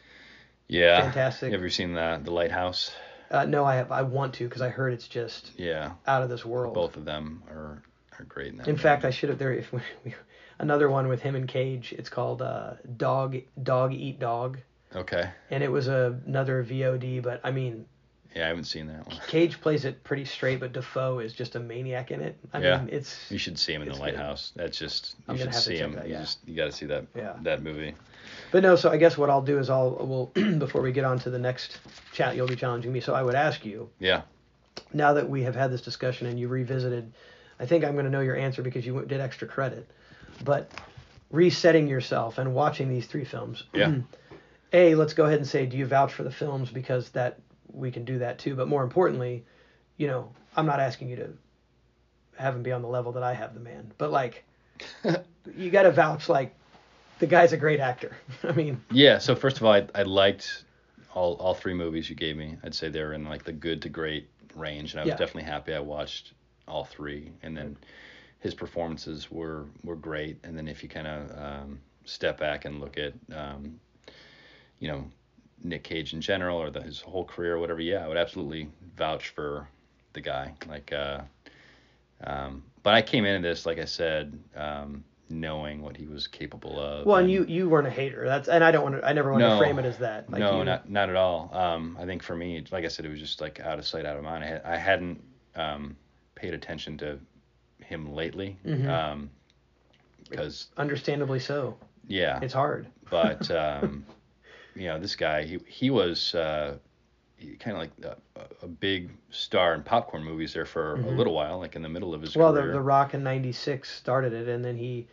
Yeah Fantastic. Have you seen the the Lighthouse? Uh, no, I have, I want to because I heard it's just Yeah, out of this world. both of them are are great in that. In fact, I should have there if we, we, another one with him and Cage. It's called uh, Dog Dog Eat Dog, okay, and it was a, another VOD. But I mean, yeah, I haven't seen that one. Cage plays it pretty straight, but Dafoe is just a maniac in it. I Yeah. mean, it's You should see him in the It's good. Lighthouse. That's just you I'm should see him. that, you yeah. just you got to see that Yeah. that movie. But no, so I guess what I'll do is I'll we'll before we get on to the next chat, you'll be challenging me. So I would ask you Yeah, now that we have had this discussion and you revisited, I think I'm going to know your answer because you did extra credit. But resetting yourself and watching these three films. Yeah. A, let's go ahead and say, do you vouch for the films because that we can do that too. But more importantly, you know, I'm not asking you to have him be on the level that I have the man, but like, you got to vouch like the guy's a great actor. I mean, yeah. So first of all, I, I liked all all three movies you gave me. I'd say they're in like the good to great range, and I was Yeah. definitely happy I watched all three. And then his performances were were great. And then if you kind of um, step back and look at um, you know Nick Cage in general or the, his whole career or whatever, yeah, I would absolutely vouch for the guy. Like, uh, um, but I came into this, like I said, um, knowing what he was capable of. well, and you you weren't a hater. That's and I don't want to. I never want to frame it as that. Like no, you, not not at all. Um, I think for me, like I said, it was just like out of sight, out of mind. I, had, I hadn't um, paid attention to him lately, Mhm. um, because Understandably so. yeah, It's hard. but um, you know, this guy, he he was uh, kind of like a, a big star in popcorn movies there for a little while, like in the middle of his Mm-hmm. Well, the, the Rock in '96 started it, and then he,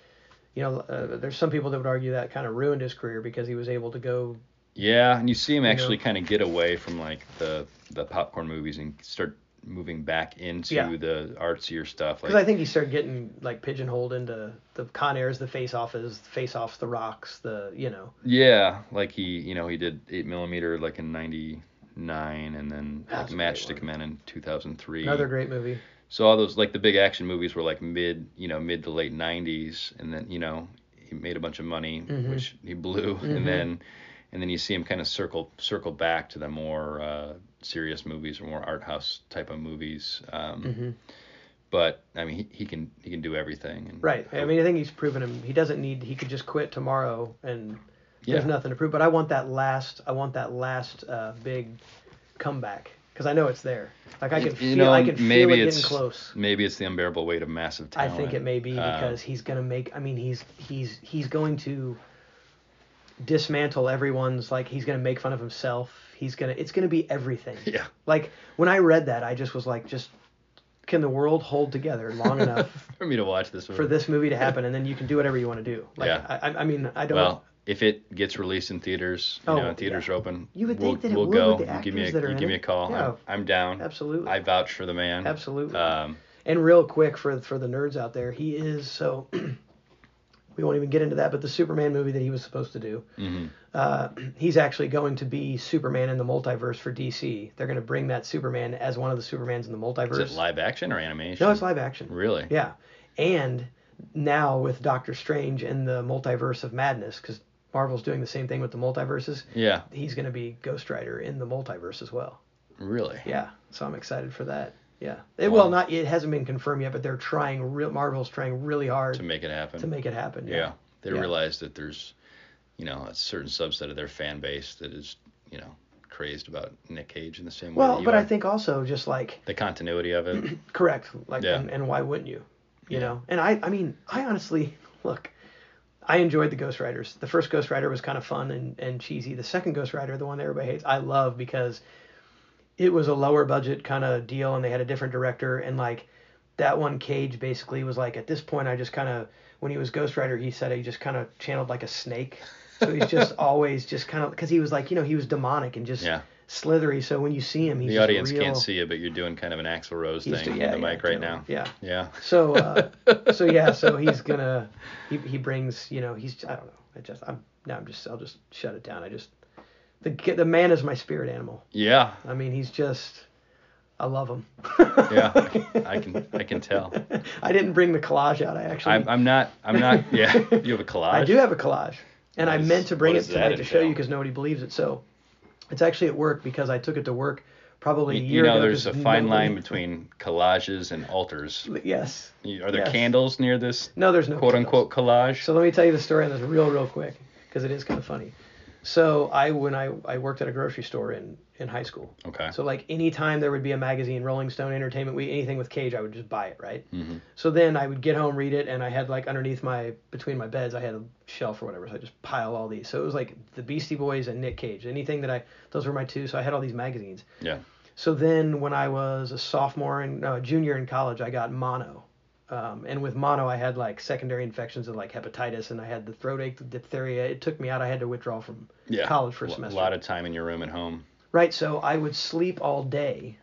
you know, uh, there's some people that would argue that kind of ruined his career because he was able to go. Yeah, and you see him You actually kind of get away from like the the popcorn movies and start moving back into Yeah. the artsier stuff. Like Because I think he started getting like pigeonholed into the Con Airs, the Face Offs, Face Offs, the Rocks, the you know. yeah, like he you know he did eight millimeter like in '99, and then That's like Matchstick. Men in 2003. Another great movie. So all those like the big action movies were like mid you know mid to late '90s, and then you know he made a bunch of money, Mhm. which he blew, Mhm. and then and then you see him kind of circle circle back to the more uh, serious movies or more art house type of movies. Um, hmm but I mean, he, he can he can do everything. And Right. I mean, I think he's proven him. He doesn't need. He could just quit tomorrow, and yeah, there's nothing to prove. But I want that last. I want that last uh, big comeback because I know it's there. Like I can You feel. know, I can feel it it's getting close. maybe it's the unbearable weight of massive talent. I think it may be Uh, because he's gonna make. I mean, he's he's he's going to dismantle everyone's. Like he's gonna make fun of himself. He's gonna. It's gonna be everything. yeah, Like when I read that, I just was like, just can the world hold together long enough for me to watch this movie. for this movie to happen, and then you can do whatever you want to do. Like Yeah. I, I- I mean, I don't. Well, if it gets released in theaters, you Oh, know, theaters yeah. are open, You would we'll, think that it we'll would go. with the You give me a actors that are you give me a call. Yeah. I'm, I'm down. absolutely. I vouch for the man. Absolutely. Um, And real quick for for the nerds out there, he is so. we won't even get into that. But the Superman movie that he was supposed to do, hmm uh, he's actually going to be Superman in the multiverse for DC. They're going to bring that Superman as one of the Supermans in the multiverse. Is it live action or animation? No, it's live action. Really? Yeah, and now with Doctor Strange and the multiverse of madness, because Marvel's doing the same thing with the multiverses. Yeah. He's going to be Ghost Rider in the multiverse as well. Really? Yeah, so I'm excited for that. Yeah, it, Wow. well, not it hasn't been confirmed yet, but they're trying. Real Marvel's trying really hard To make it happen. to make it happen. yeah. They Yeah. realize that there's, you know, a certain subset of their fan base that is, you know, crazed about Nick Cage in the same way. Well, but are. I think also just like the continuity of it. correct, like, Yeah. and, and why wouldn't you? You Yeah. know, and I, I mean, I honestly look. I enjoyed the Ghost Riders. The first Ghost Rider was kind of fun and, and cheesy. The second Ghost Rider, the one that everybody hates, I love because it was a lower budget kind of deal and they had a different director and like that one Cage basically was like at this point I just kind of when he was Ghost Rider he said he just kind of channeled like a snake. So he's just always just kind of because he was like you know he was demonic and just Yeah. slithery. So when you see him, he's the audience real, can't see it, but you're doing kind of an Axl Rose he's thing with yeah, the yeah, mic right now. Yeah. Yeah. So uh, so yeah, so he's gonna he, he brings you know he's I don't know I just I'm now I'm just I'll just shut it down. I just the the man is my spirit animal. Yeah. I mean he's just I love him. Yeah. I can I can tell. I didn't bring the collage out. I actually I'm, I'm not I'm not yeah. You have a collage. I do have a collage, and I is- meant to bring it tonight to show you because nobody believes it. So it's actually at work because I took it to work probably a You, know, ago. there's a fine nobody- line between collages and altars. Yes. Are there Yes. candles near this No, there's no quote candles. unquote collage? So let me tell you the story on this real, real quick because it is kind of funny. So I when I, I worked at a grocery store in in high school. Okay. So like anytime there would be a magazine, Rolling Stone, Entertainment Week, anything with Cage, I would just buy it, right? Mm-hmm. So then I would get home, read it, and I had like underneath my between my beds, I had a shelf or whatever. So I just pile all these. So it was like the Beastie Boys and Nick Cage. Anything that I those were my two. So I had all these magazines. Yeah. So then when I was a sophomore and no, a junior in college, I got mono. Um, and with mono, I had like secondary infections of like hepatitis, and I had the throat ache, the diphtheria. It took me out. I had to withdraw from Yeah. college for a semester. A lot of time in your room at home. Right. So I would sleep all day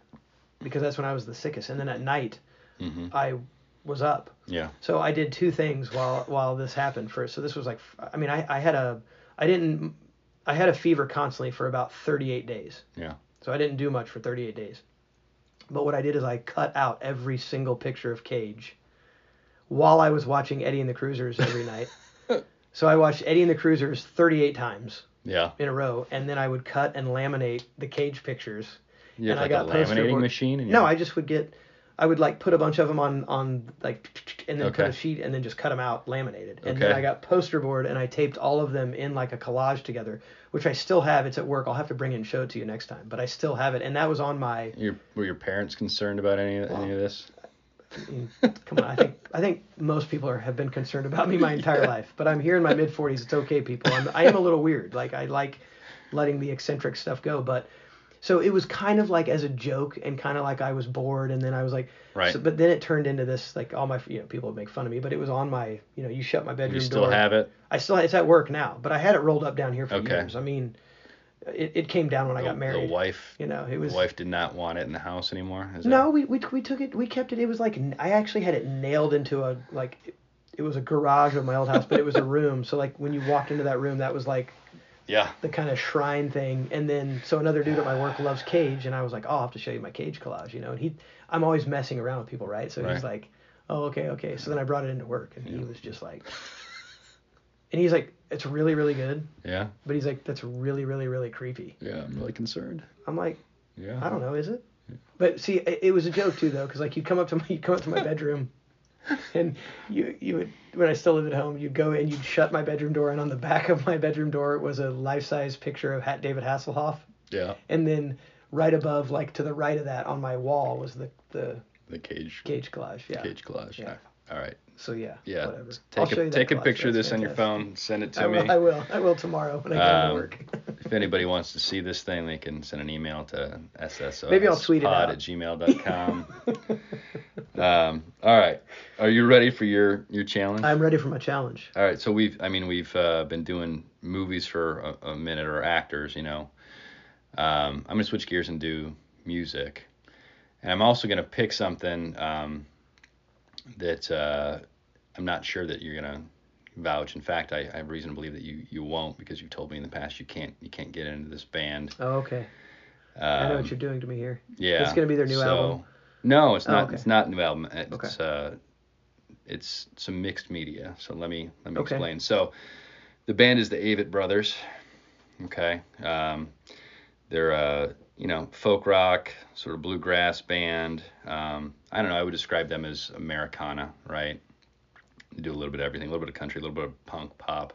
because that's when I was the sickest, and then at night hmm I was up. Yeah. So I did two things while while this happened. First, so this was like, I mean, I, I had a, I didn't, I had a fever constantly for about 38 days. Yeah. So I didn't do much for 38 days. But what I did is I cut out every single picture of Cage while I was watching Eddie and the Cruisers every night. so I watched Eddie and the Cruisers 38 times Yeah. in a row, and then I would cut and laminate the Cage pictures. You have And I like got a laminating machine? And No, I just would get, I would like put a bunch of them on on like, and then put a sheet and then just cut them out laminated. And then I got poster board and I taped all of them in like a collage together, which I still have. It's at work. I'll have to bring it and show it to you next time. But I still have it, and that was on my. Your, were your parents concerned about any, any of this? Come on, I think I think most people are, have been concerned about me my entire life, but I'm here in my mid 40s. It's okay, people. I'm, I am a little weird. Like I like letting the eccentric stuff go, but so it was kind of like as a joke and kind of like I was bored, and then I was like, Right. so- but then it turned into this like all my you know people would make fun of me, but it was on my you know you shut my bedroom You still door. have it? I still it's at work now, but I had it rolled up down here for Okay. years. I mean, it, it came down when I got married. The wife, you know, it was the wife did not want it in the house anymore? Is that- no, we, we we took it. We kept it. It was like I actually had it nailed into a like it, it was a garage of my old house, but it was a room. So like when you walked into that room, that was like Yeah. the kind of shrine thing. And then so another dude at my work loves Cage, and I was like, oh, I'll have to show you my Cage collage, you know. And he, I'm always messing around with people, right? So he's like, oh, okay, okay. So then I brought it into work, and he was just like, and he's like, it's really really good, Yeah. but he's like, that's really really really creepy. Yeah. I'm really concerned. I'm like. Yeah. I don't know, is it? But see, it, it was a joke too, though, because like you'd come up to my, you'd come up to my bedroom, and you you would when I still lived at home, you'd go and you'd shut my bedroom door, and on the back of my bedroom door was a life size picture of Hat David Hasselhoff, Yeah. and then right above, like to the right of that on my wall was the the The cage. cage collage. Yeah. Cage collage. Yeah. All right. So yeah. Yeah. Whatever. Take I'll show a take a picture of this on your phone. Send it to I me. will, I will. I will tomorrow when I get Um, to work. if anybody wants to see this thing, they can send an email to sso Maybe I'll tweet it out. at gmail.com. um, all right. Are you ready for your your challenge? I'm ready for my challenge. All right, so we've, I mean, we've uh, been doing movies for a, a minute or actors, you know. Um, I'm gonna switch gears and do music, and I'm also gonna pick something um, that uh, I'm not sure that you're gonna vouch. In fact, I, I have reason to believe that you you won't because you've told me in the past you can't you can't get into this band. Oh, okay. Um, I know what you're doing to me here. Yeah. It's gonna be their new so- album. No, it's Oh, not. okay. It's not new album. It's Okay. uh, it's some mixed media. So let me let me Okay. explain. So the band is the Avett Brothers. Okay. Um, they're a you know folk rock sort of bluegrass band. Um, I don't know. I would describe them as Americana, right? They do a little bit of everything, a little bit of country, a little bit of punk, pop.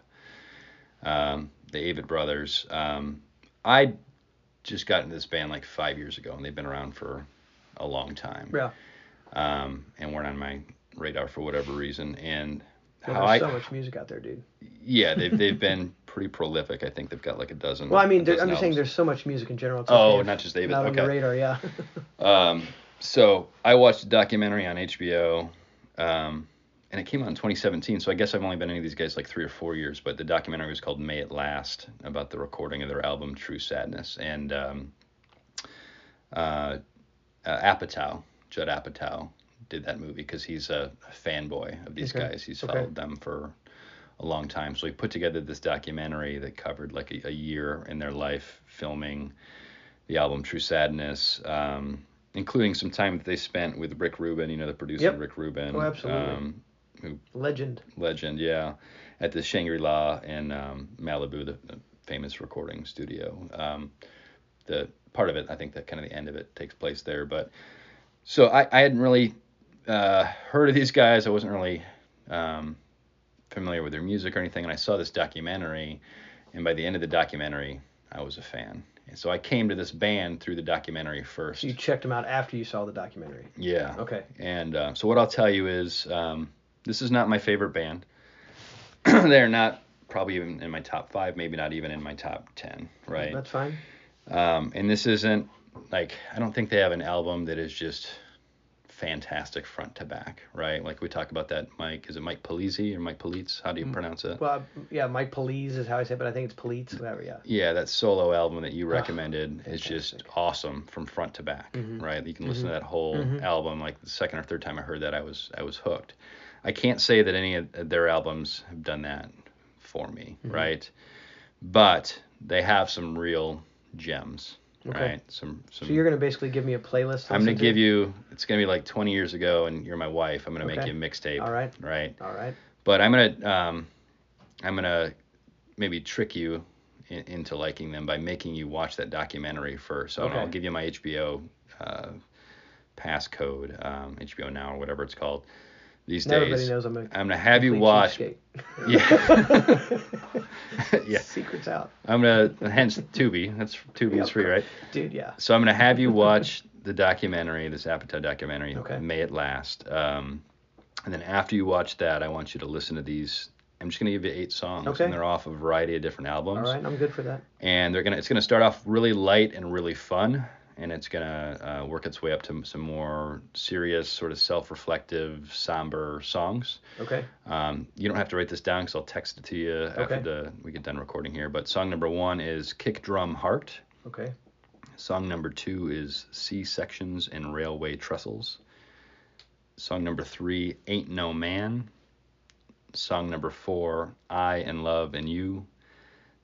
Um, the Avett Brothers. Um, I just got into this band like five years ago, and they've been around for a long time Yeah. um, and weren't on my radar for whatever reason. And Well, how there's I, so much music out there, dude. yeah, they've they've been pretty prolific. I think they've got like a dozen. Well, I mean, a there, dozen I'm just saying there's so much music in general. It's Oh, okay not just David, Not on your radar, yeah. Um, so I watched a documentary on HBO, um, and it came out in 2017. So I guess I've only been into these guys like three or four years. But the documentary was called "May It Last" about the recording of their album "True Sadness." And um, uh, uh, Apatow, Judd Apatow, did that movie because he's a fanboy of these Okay. guys. He's Okay. followed them for a long time. So he put together this documentary that covered like a, a year in their life filming the album True Sadness, um, including some time that they spent with Rick Rubin, you know, the producer Yep. Rick Rubin. Oh, absolutely. Um, who Legend. legend, yeah, at the Shangri La in um, Malibu, the, the famous recording studio. Um, the part of it, I think that kind of the end of it takes place there. But so I, I hadn't really uh, heard of these guys. I wasn't really um, familiar with their music or anything, and I saw this documentary, and by the end of the documentary, I was a fan. And so I came to this band through the documentary first. So you checked them out after you saw the documentary. Yeah. Okay. And uh, so what I'll tell you is um, this is not my favorite band. They're not probably even in my top five, maybe not even in my top ten, right? That's fine. Um, and this isn't like I don't think they have an album that is just fantastic front to back, right? Like we talk about that Mike, is it Mike Polizzi or Mike Politz? How do you pronounce it? Mm. Well, yeah, Mike Police is how I say it, but I think it's Police, whatever, yeah. Yeah, that solo album that you recommended is just awesome from front to back, Mm-hmm. right? You can listen to that whole album. Like the second or third time I heard that, I was I was hooked. I can't say that any of their albums have done that for me, Mm-hmm. right? But they have some real gems, Okay. right? Some some. So you're gonna basically give me a playlist. I'm gonna to? give you. It's gonna be like 20 years ago, and you're my wife. I'm gonna make you a mixtape. All right. Right. All right. But I'm gonna um, I'm gonna maybe trick you in, into liking them by making you watch that documentary first. So Okay. I'll give you my HBO uh, passcode, um, HBO Now or whatever it's called. These days, everybody knows I'm a I'm gonna have you watch. Yeah. yeah. Secrets out. I'm gonna hence Tubi. That's Tubi Yeah, is free, right? Dude, yeah. So I'm gonna have you watch the documentary, this Apatow documentary, Okay. May It Last. Um, and then after you watch that, I want you to listen to these. I'm just gonna give you eight songs, Okay. and they're off a variety of different albums. right, I'm good for that. And they're gonna, it's gonna start off really light and really fun, and it's gonna uh, work its way up to some more serious, sort of self-reflective, somber songs. Okay. Um, you don't have to write this down because I'll text it to you after Okay. the, we get done recording here. But song number one is "Kick Drum Heart." Okay. Song number two is C sections and railway trestles. Song number three, Ain't No Man. Song number four, I and Love and You.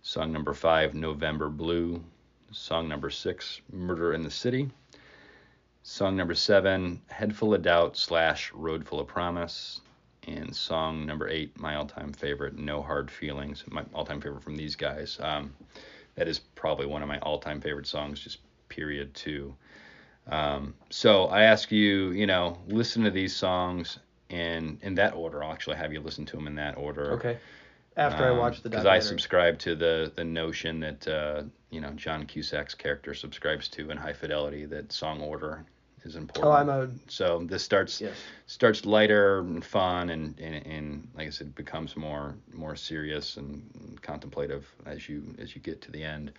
Song number five, November Blue. Song number six, Murder in the City. Song number seven, Head Full of Doubt slash Road Full of Promise. And song number eight, my all time favorite, No Hard Feelings. My all time favorite from these guys. Um, that is probably one of my all-time favorite songs just period too um, so i ask you you know listen to these songs in in that order i'll actually have you listen to them in that order Okay. After I watch the because Um, i subscribe to the the notion that uh, you know john cusack's character subscribes to in high fidelity that song order is important Oh, I'm a so this starts yes. starts lighter and fun and, and, and like I said becomes more more serious and contemplative as you as you get to the end.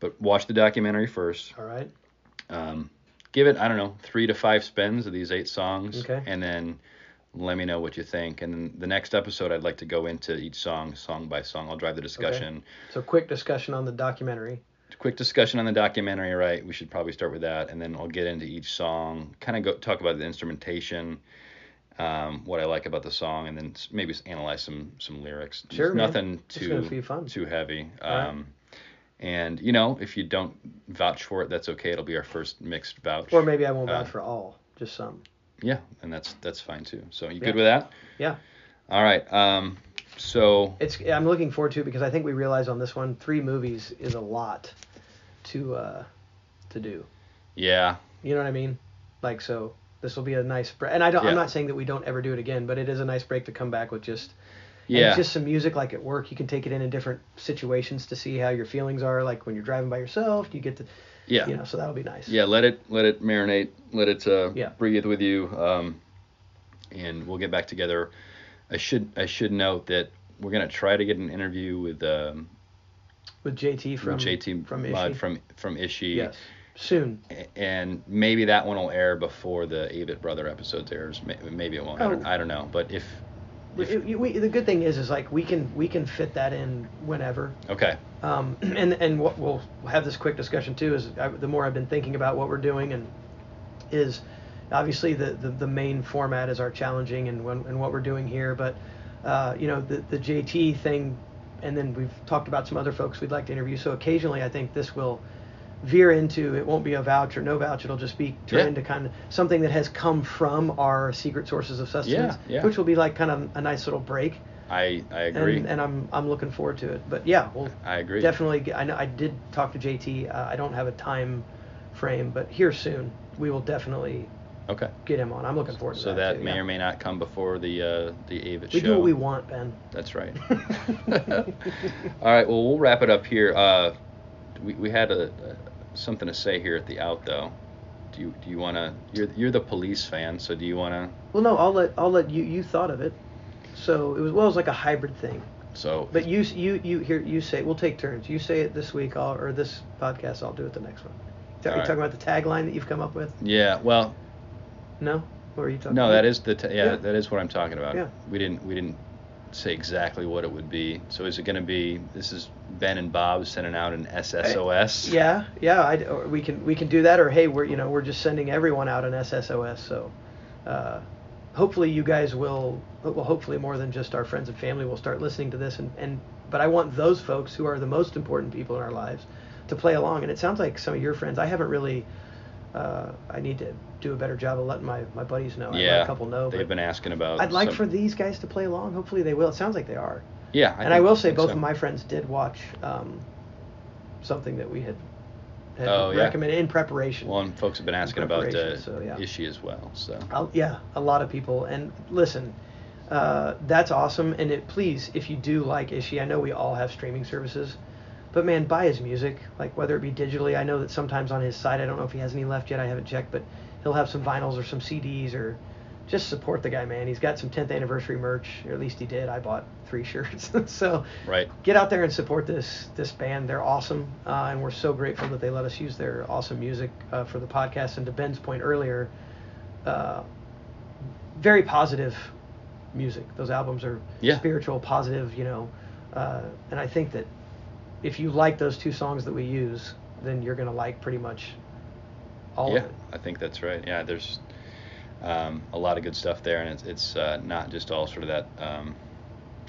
But watch the documentary first. All right. Um, give it I don't know three to five spins of these eight songs, Okay. and then let me know what you think. And then the next episode I'd like to go into each song song by song. I'll drive the discussion. Okay. So quick discussion on the documentary. Quick discussion on the documentary, right? We should probably start with that, and then I'll get into each song. Kind of go talk about the instrumentation, um, what I like about the song, and then maybe analyze some some lyrics. Sure, nothing It's too gonna be fun. too heavy. right. Um, And you know, if you don't vouch for it, that's okay. It'll be our first mixed vouch. Or maybe I won't Uh, vouch for all, just some. Yeah, and that's that's fine too. So you Yeah. good with that? Yeah. All right. Um, so It's I'm looking forward to it because I think we realize on this one three movies is a lot to uh to do. yeah, You know what I mean? Like so this will be a nice break. And I don't I'm not saying that we don't ever do it again, but it is a nice break to come back with just yeah, just some music like at work. You can take it in in different situations to see how your feelings are. Like when you're driving by yourself, you get to yeah, you know. So that'll be nice. yeah. Let it let it marinate. Let it uh, Yeah. breathe with you. Um, and we'll get back together. I should I should note that we're gonna try to get an interview with um, With JT from with JT from Mudd Ishi. from from Ishi. yes soon. And maybe that one will air before the Avett Brother episodes airs. Maybe it won't. I, don't, Oh. I don't know. But if, if It- it- we- the good thing is, is like we can we can fit that in whenever. okay, Um, and and what we'll have this quick discussion too is I, the more I've been thinking about what we're doing and is obviously the, the, the main format is our challenging and when, and what we're doing here, but uh, you know the the JT thing, and then we've talked about some other folks we'd like to interview. So occasionally I think this will veer into it won't be a vouch or no vouch it'll just be turn Yeah. into kind of something that has come from our secret sources of sustenance yeah. which will be like kind of a nice little break I I agree. and, and I'm I'm looking forward to it. But yeah, we'll I agree. definitely. I know I did talk to JT. Uh, I don't have a time frame, but here soon we will definitely Okay. get him on. I'm looking forward to that. So that. that too, may yeah. or may not come before the uh, the Avett we show. do what we want, Ben. That's right. All right. Well, we'll wrap it up here. Uh, we we had a, a something to say here at the out though. Do you do you want to? You're you're the police fan, so do you want to? Well, no, I'll let I'll let you. You thought of it, so it was well, it was like a hybrid thing. So But you you you here you say we'll take turns. You say it this week, I'll, or this podcast, I'll do it the next one. Are you right. talking about the tagline that you've come up with? yeah. Well, No, or are you talking? no, about? that is the t- yeah, Yeah. that is what I'm talking about. Yeah. We didn't we didn't say exactly what it would be. So is it going to be? This is Ben and Bob sending out an SSOS. Yeah, yeah, I, we can we can do that, or hey, we're you know we're just sending everyone out an SSOS. So, uh, hopefully you guys will, well, hopefully more than just our friends and family will start listening to this, and and but I want those folks who are the most important people in our lives to play along. And it sounds like some of your friends. I haven't really. Uh, I need to do a better job of letting my, my buddies know. I let Yeah. a couple know. They've been asking about. I'd like some- for these guys to play along. Hopefully they will. It sounds like they are. Yeah. and I will say both so. of my friends did watch um, something that we had, had Oh, yeah. recommended in preparation. Well, and folks have been asking about uh, preparation, so, yeah. Ishi as well. So. I'll, yeah, a lot of people. And listen, uh, that's awesome. And it, please, if you do like Ishi, I know we all have streaming services, but man, buy his music. Like whether it be digitally, I know that sometimes on his site, I don't know if he has any left yet. I haven't checked, but he'll have some vinyls or some CDs or just support the guy, man. He's got some 10th anniversary merch, or at least he did. I bought three shirts. so Right. get out there and support this this band. They're awesome, uh, and we're so grateful that they let us use their awesome music uh, for the podcast. And to Ben's point earlier, uh, very positive music. Those albums are Yeah. spiritual, positive, you know. Uh, and I think that if you like those two songs that we use, then you're gonna like pretty much all yeah, of it. I think that's right. Yeah, there's um, a lot of good stuff there, and it's it's uh, not just all sort of that um,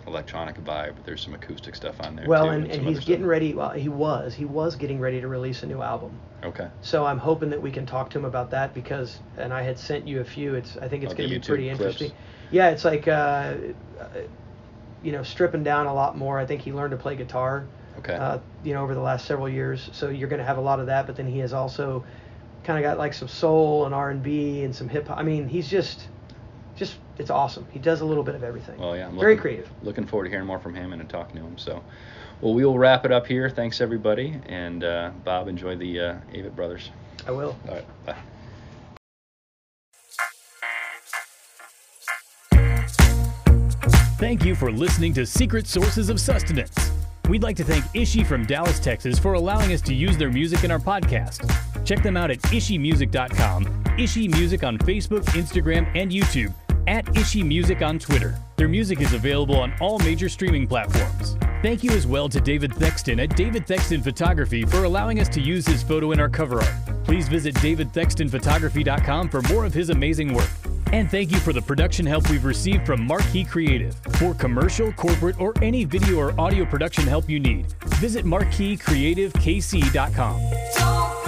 electronic vibe. But there's some acoustic stuff on there. Well, too, and, and other he's stuff. getting ready. Well, he was. He was getting ready to release a new album. Okay. So I'm hoping that we can talk to him about that because, and I had sent you a few. It's I think it's Oh, going to be YouTube pretty clips. interesting. Yeah, it's like, uh, uh, you know, stripping down a lot more. I think he learned to play guitar. Okay. Uh, you know, over the last several years. So you're going to have a lot of that. But then he has also kind of got like some soul and R and B and some hip hop. I mean, he's just, just it's awesome. He does a little bit of everything. well, yeah. I'm very looking, creative. Looking forward to hearing more from him and talking to him. So, well, we will wrap it up here. Thanks everybody, and uh, Bob, enjoy the uh, Avett Brothers. I will. All right. Bye. Thank you for listening to Secret Sources of Sustenance. We'd like to thank Ishi from Dallas, Texas for allowing us to use their music in our podcast. Check them out at ishimusic.com, Ishi Music on Facebook, Instagram, and YouTube, at Ishi Music on Twitter. Their music is available on all major streaming platforms. Thank you as well to David Thexton at David Thexton Photography for allowing us to use his photo in our cover art. Please visit davidthextonphotography.com for more of his amazing work. And thank you for the production help we've received from Marquee Creative. For commercial, corporate, or any video or audio production help you need, visit marqueecreativekc.com.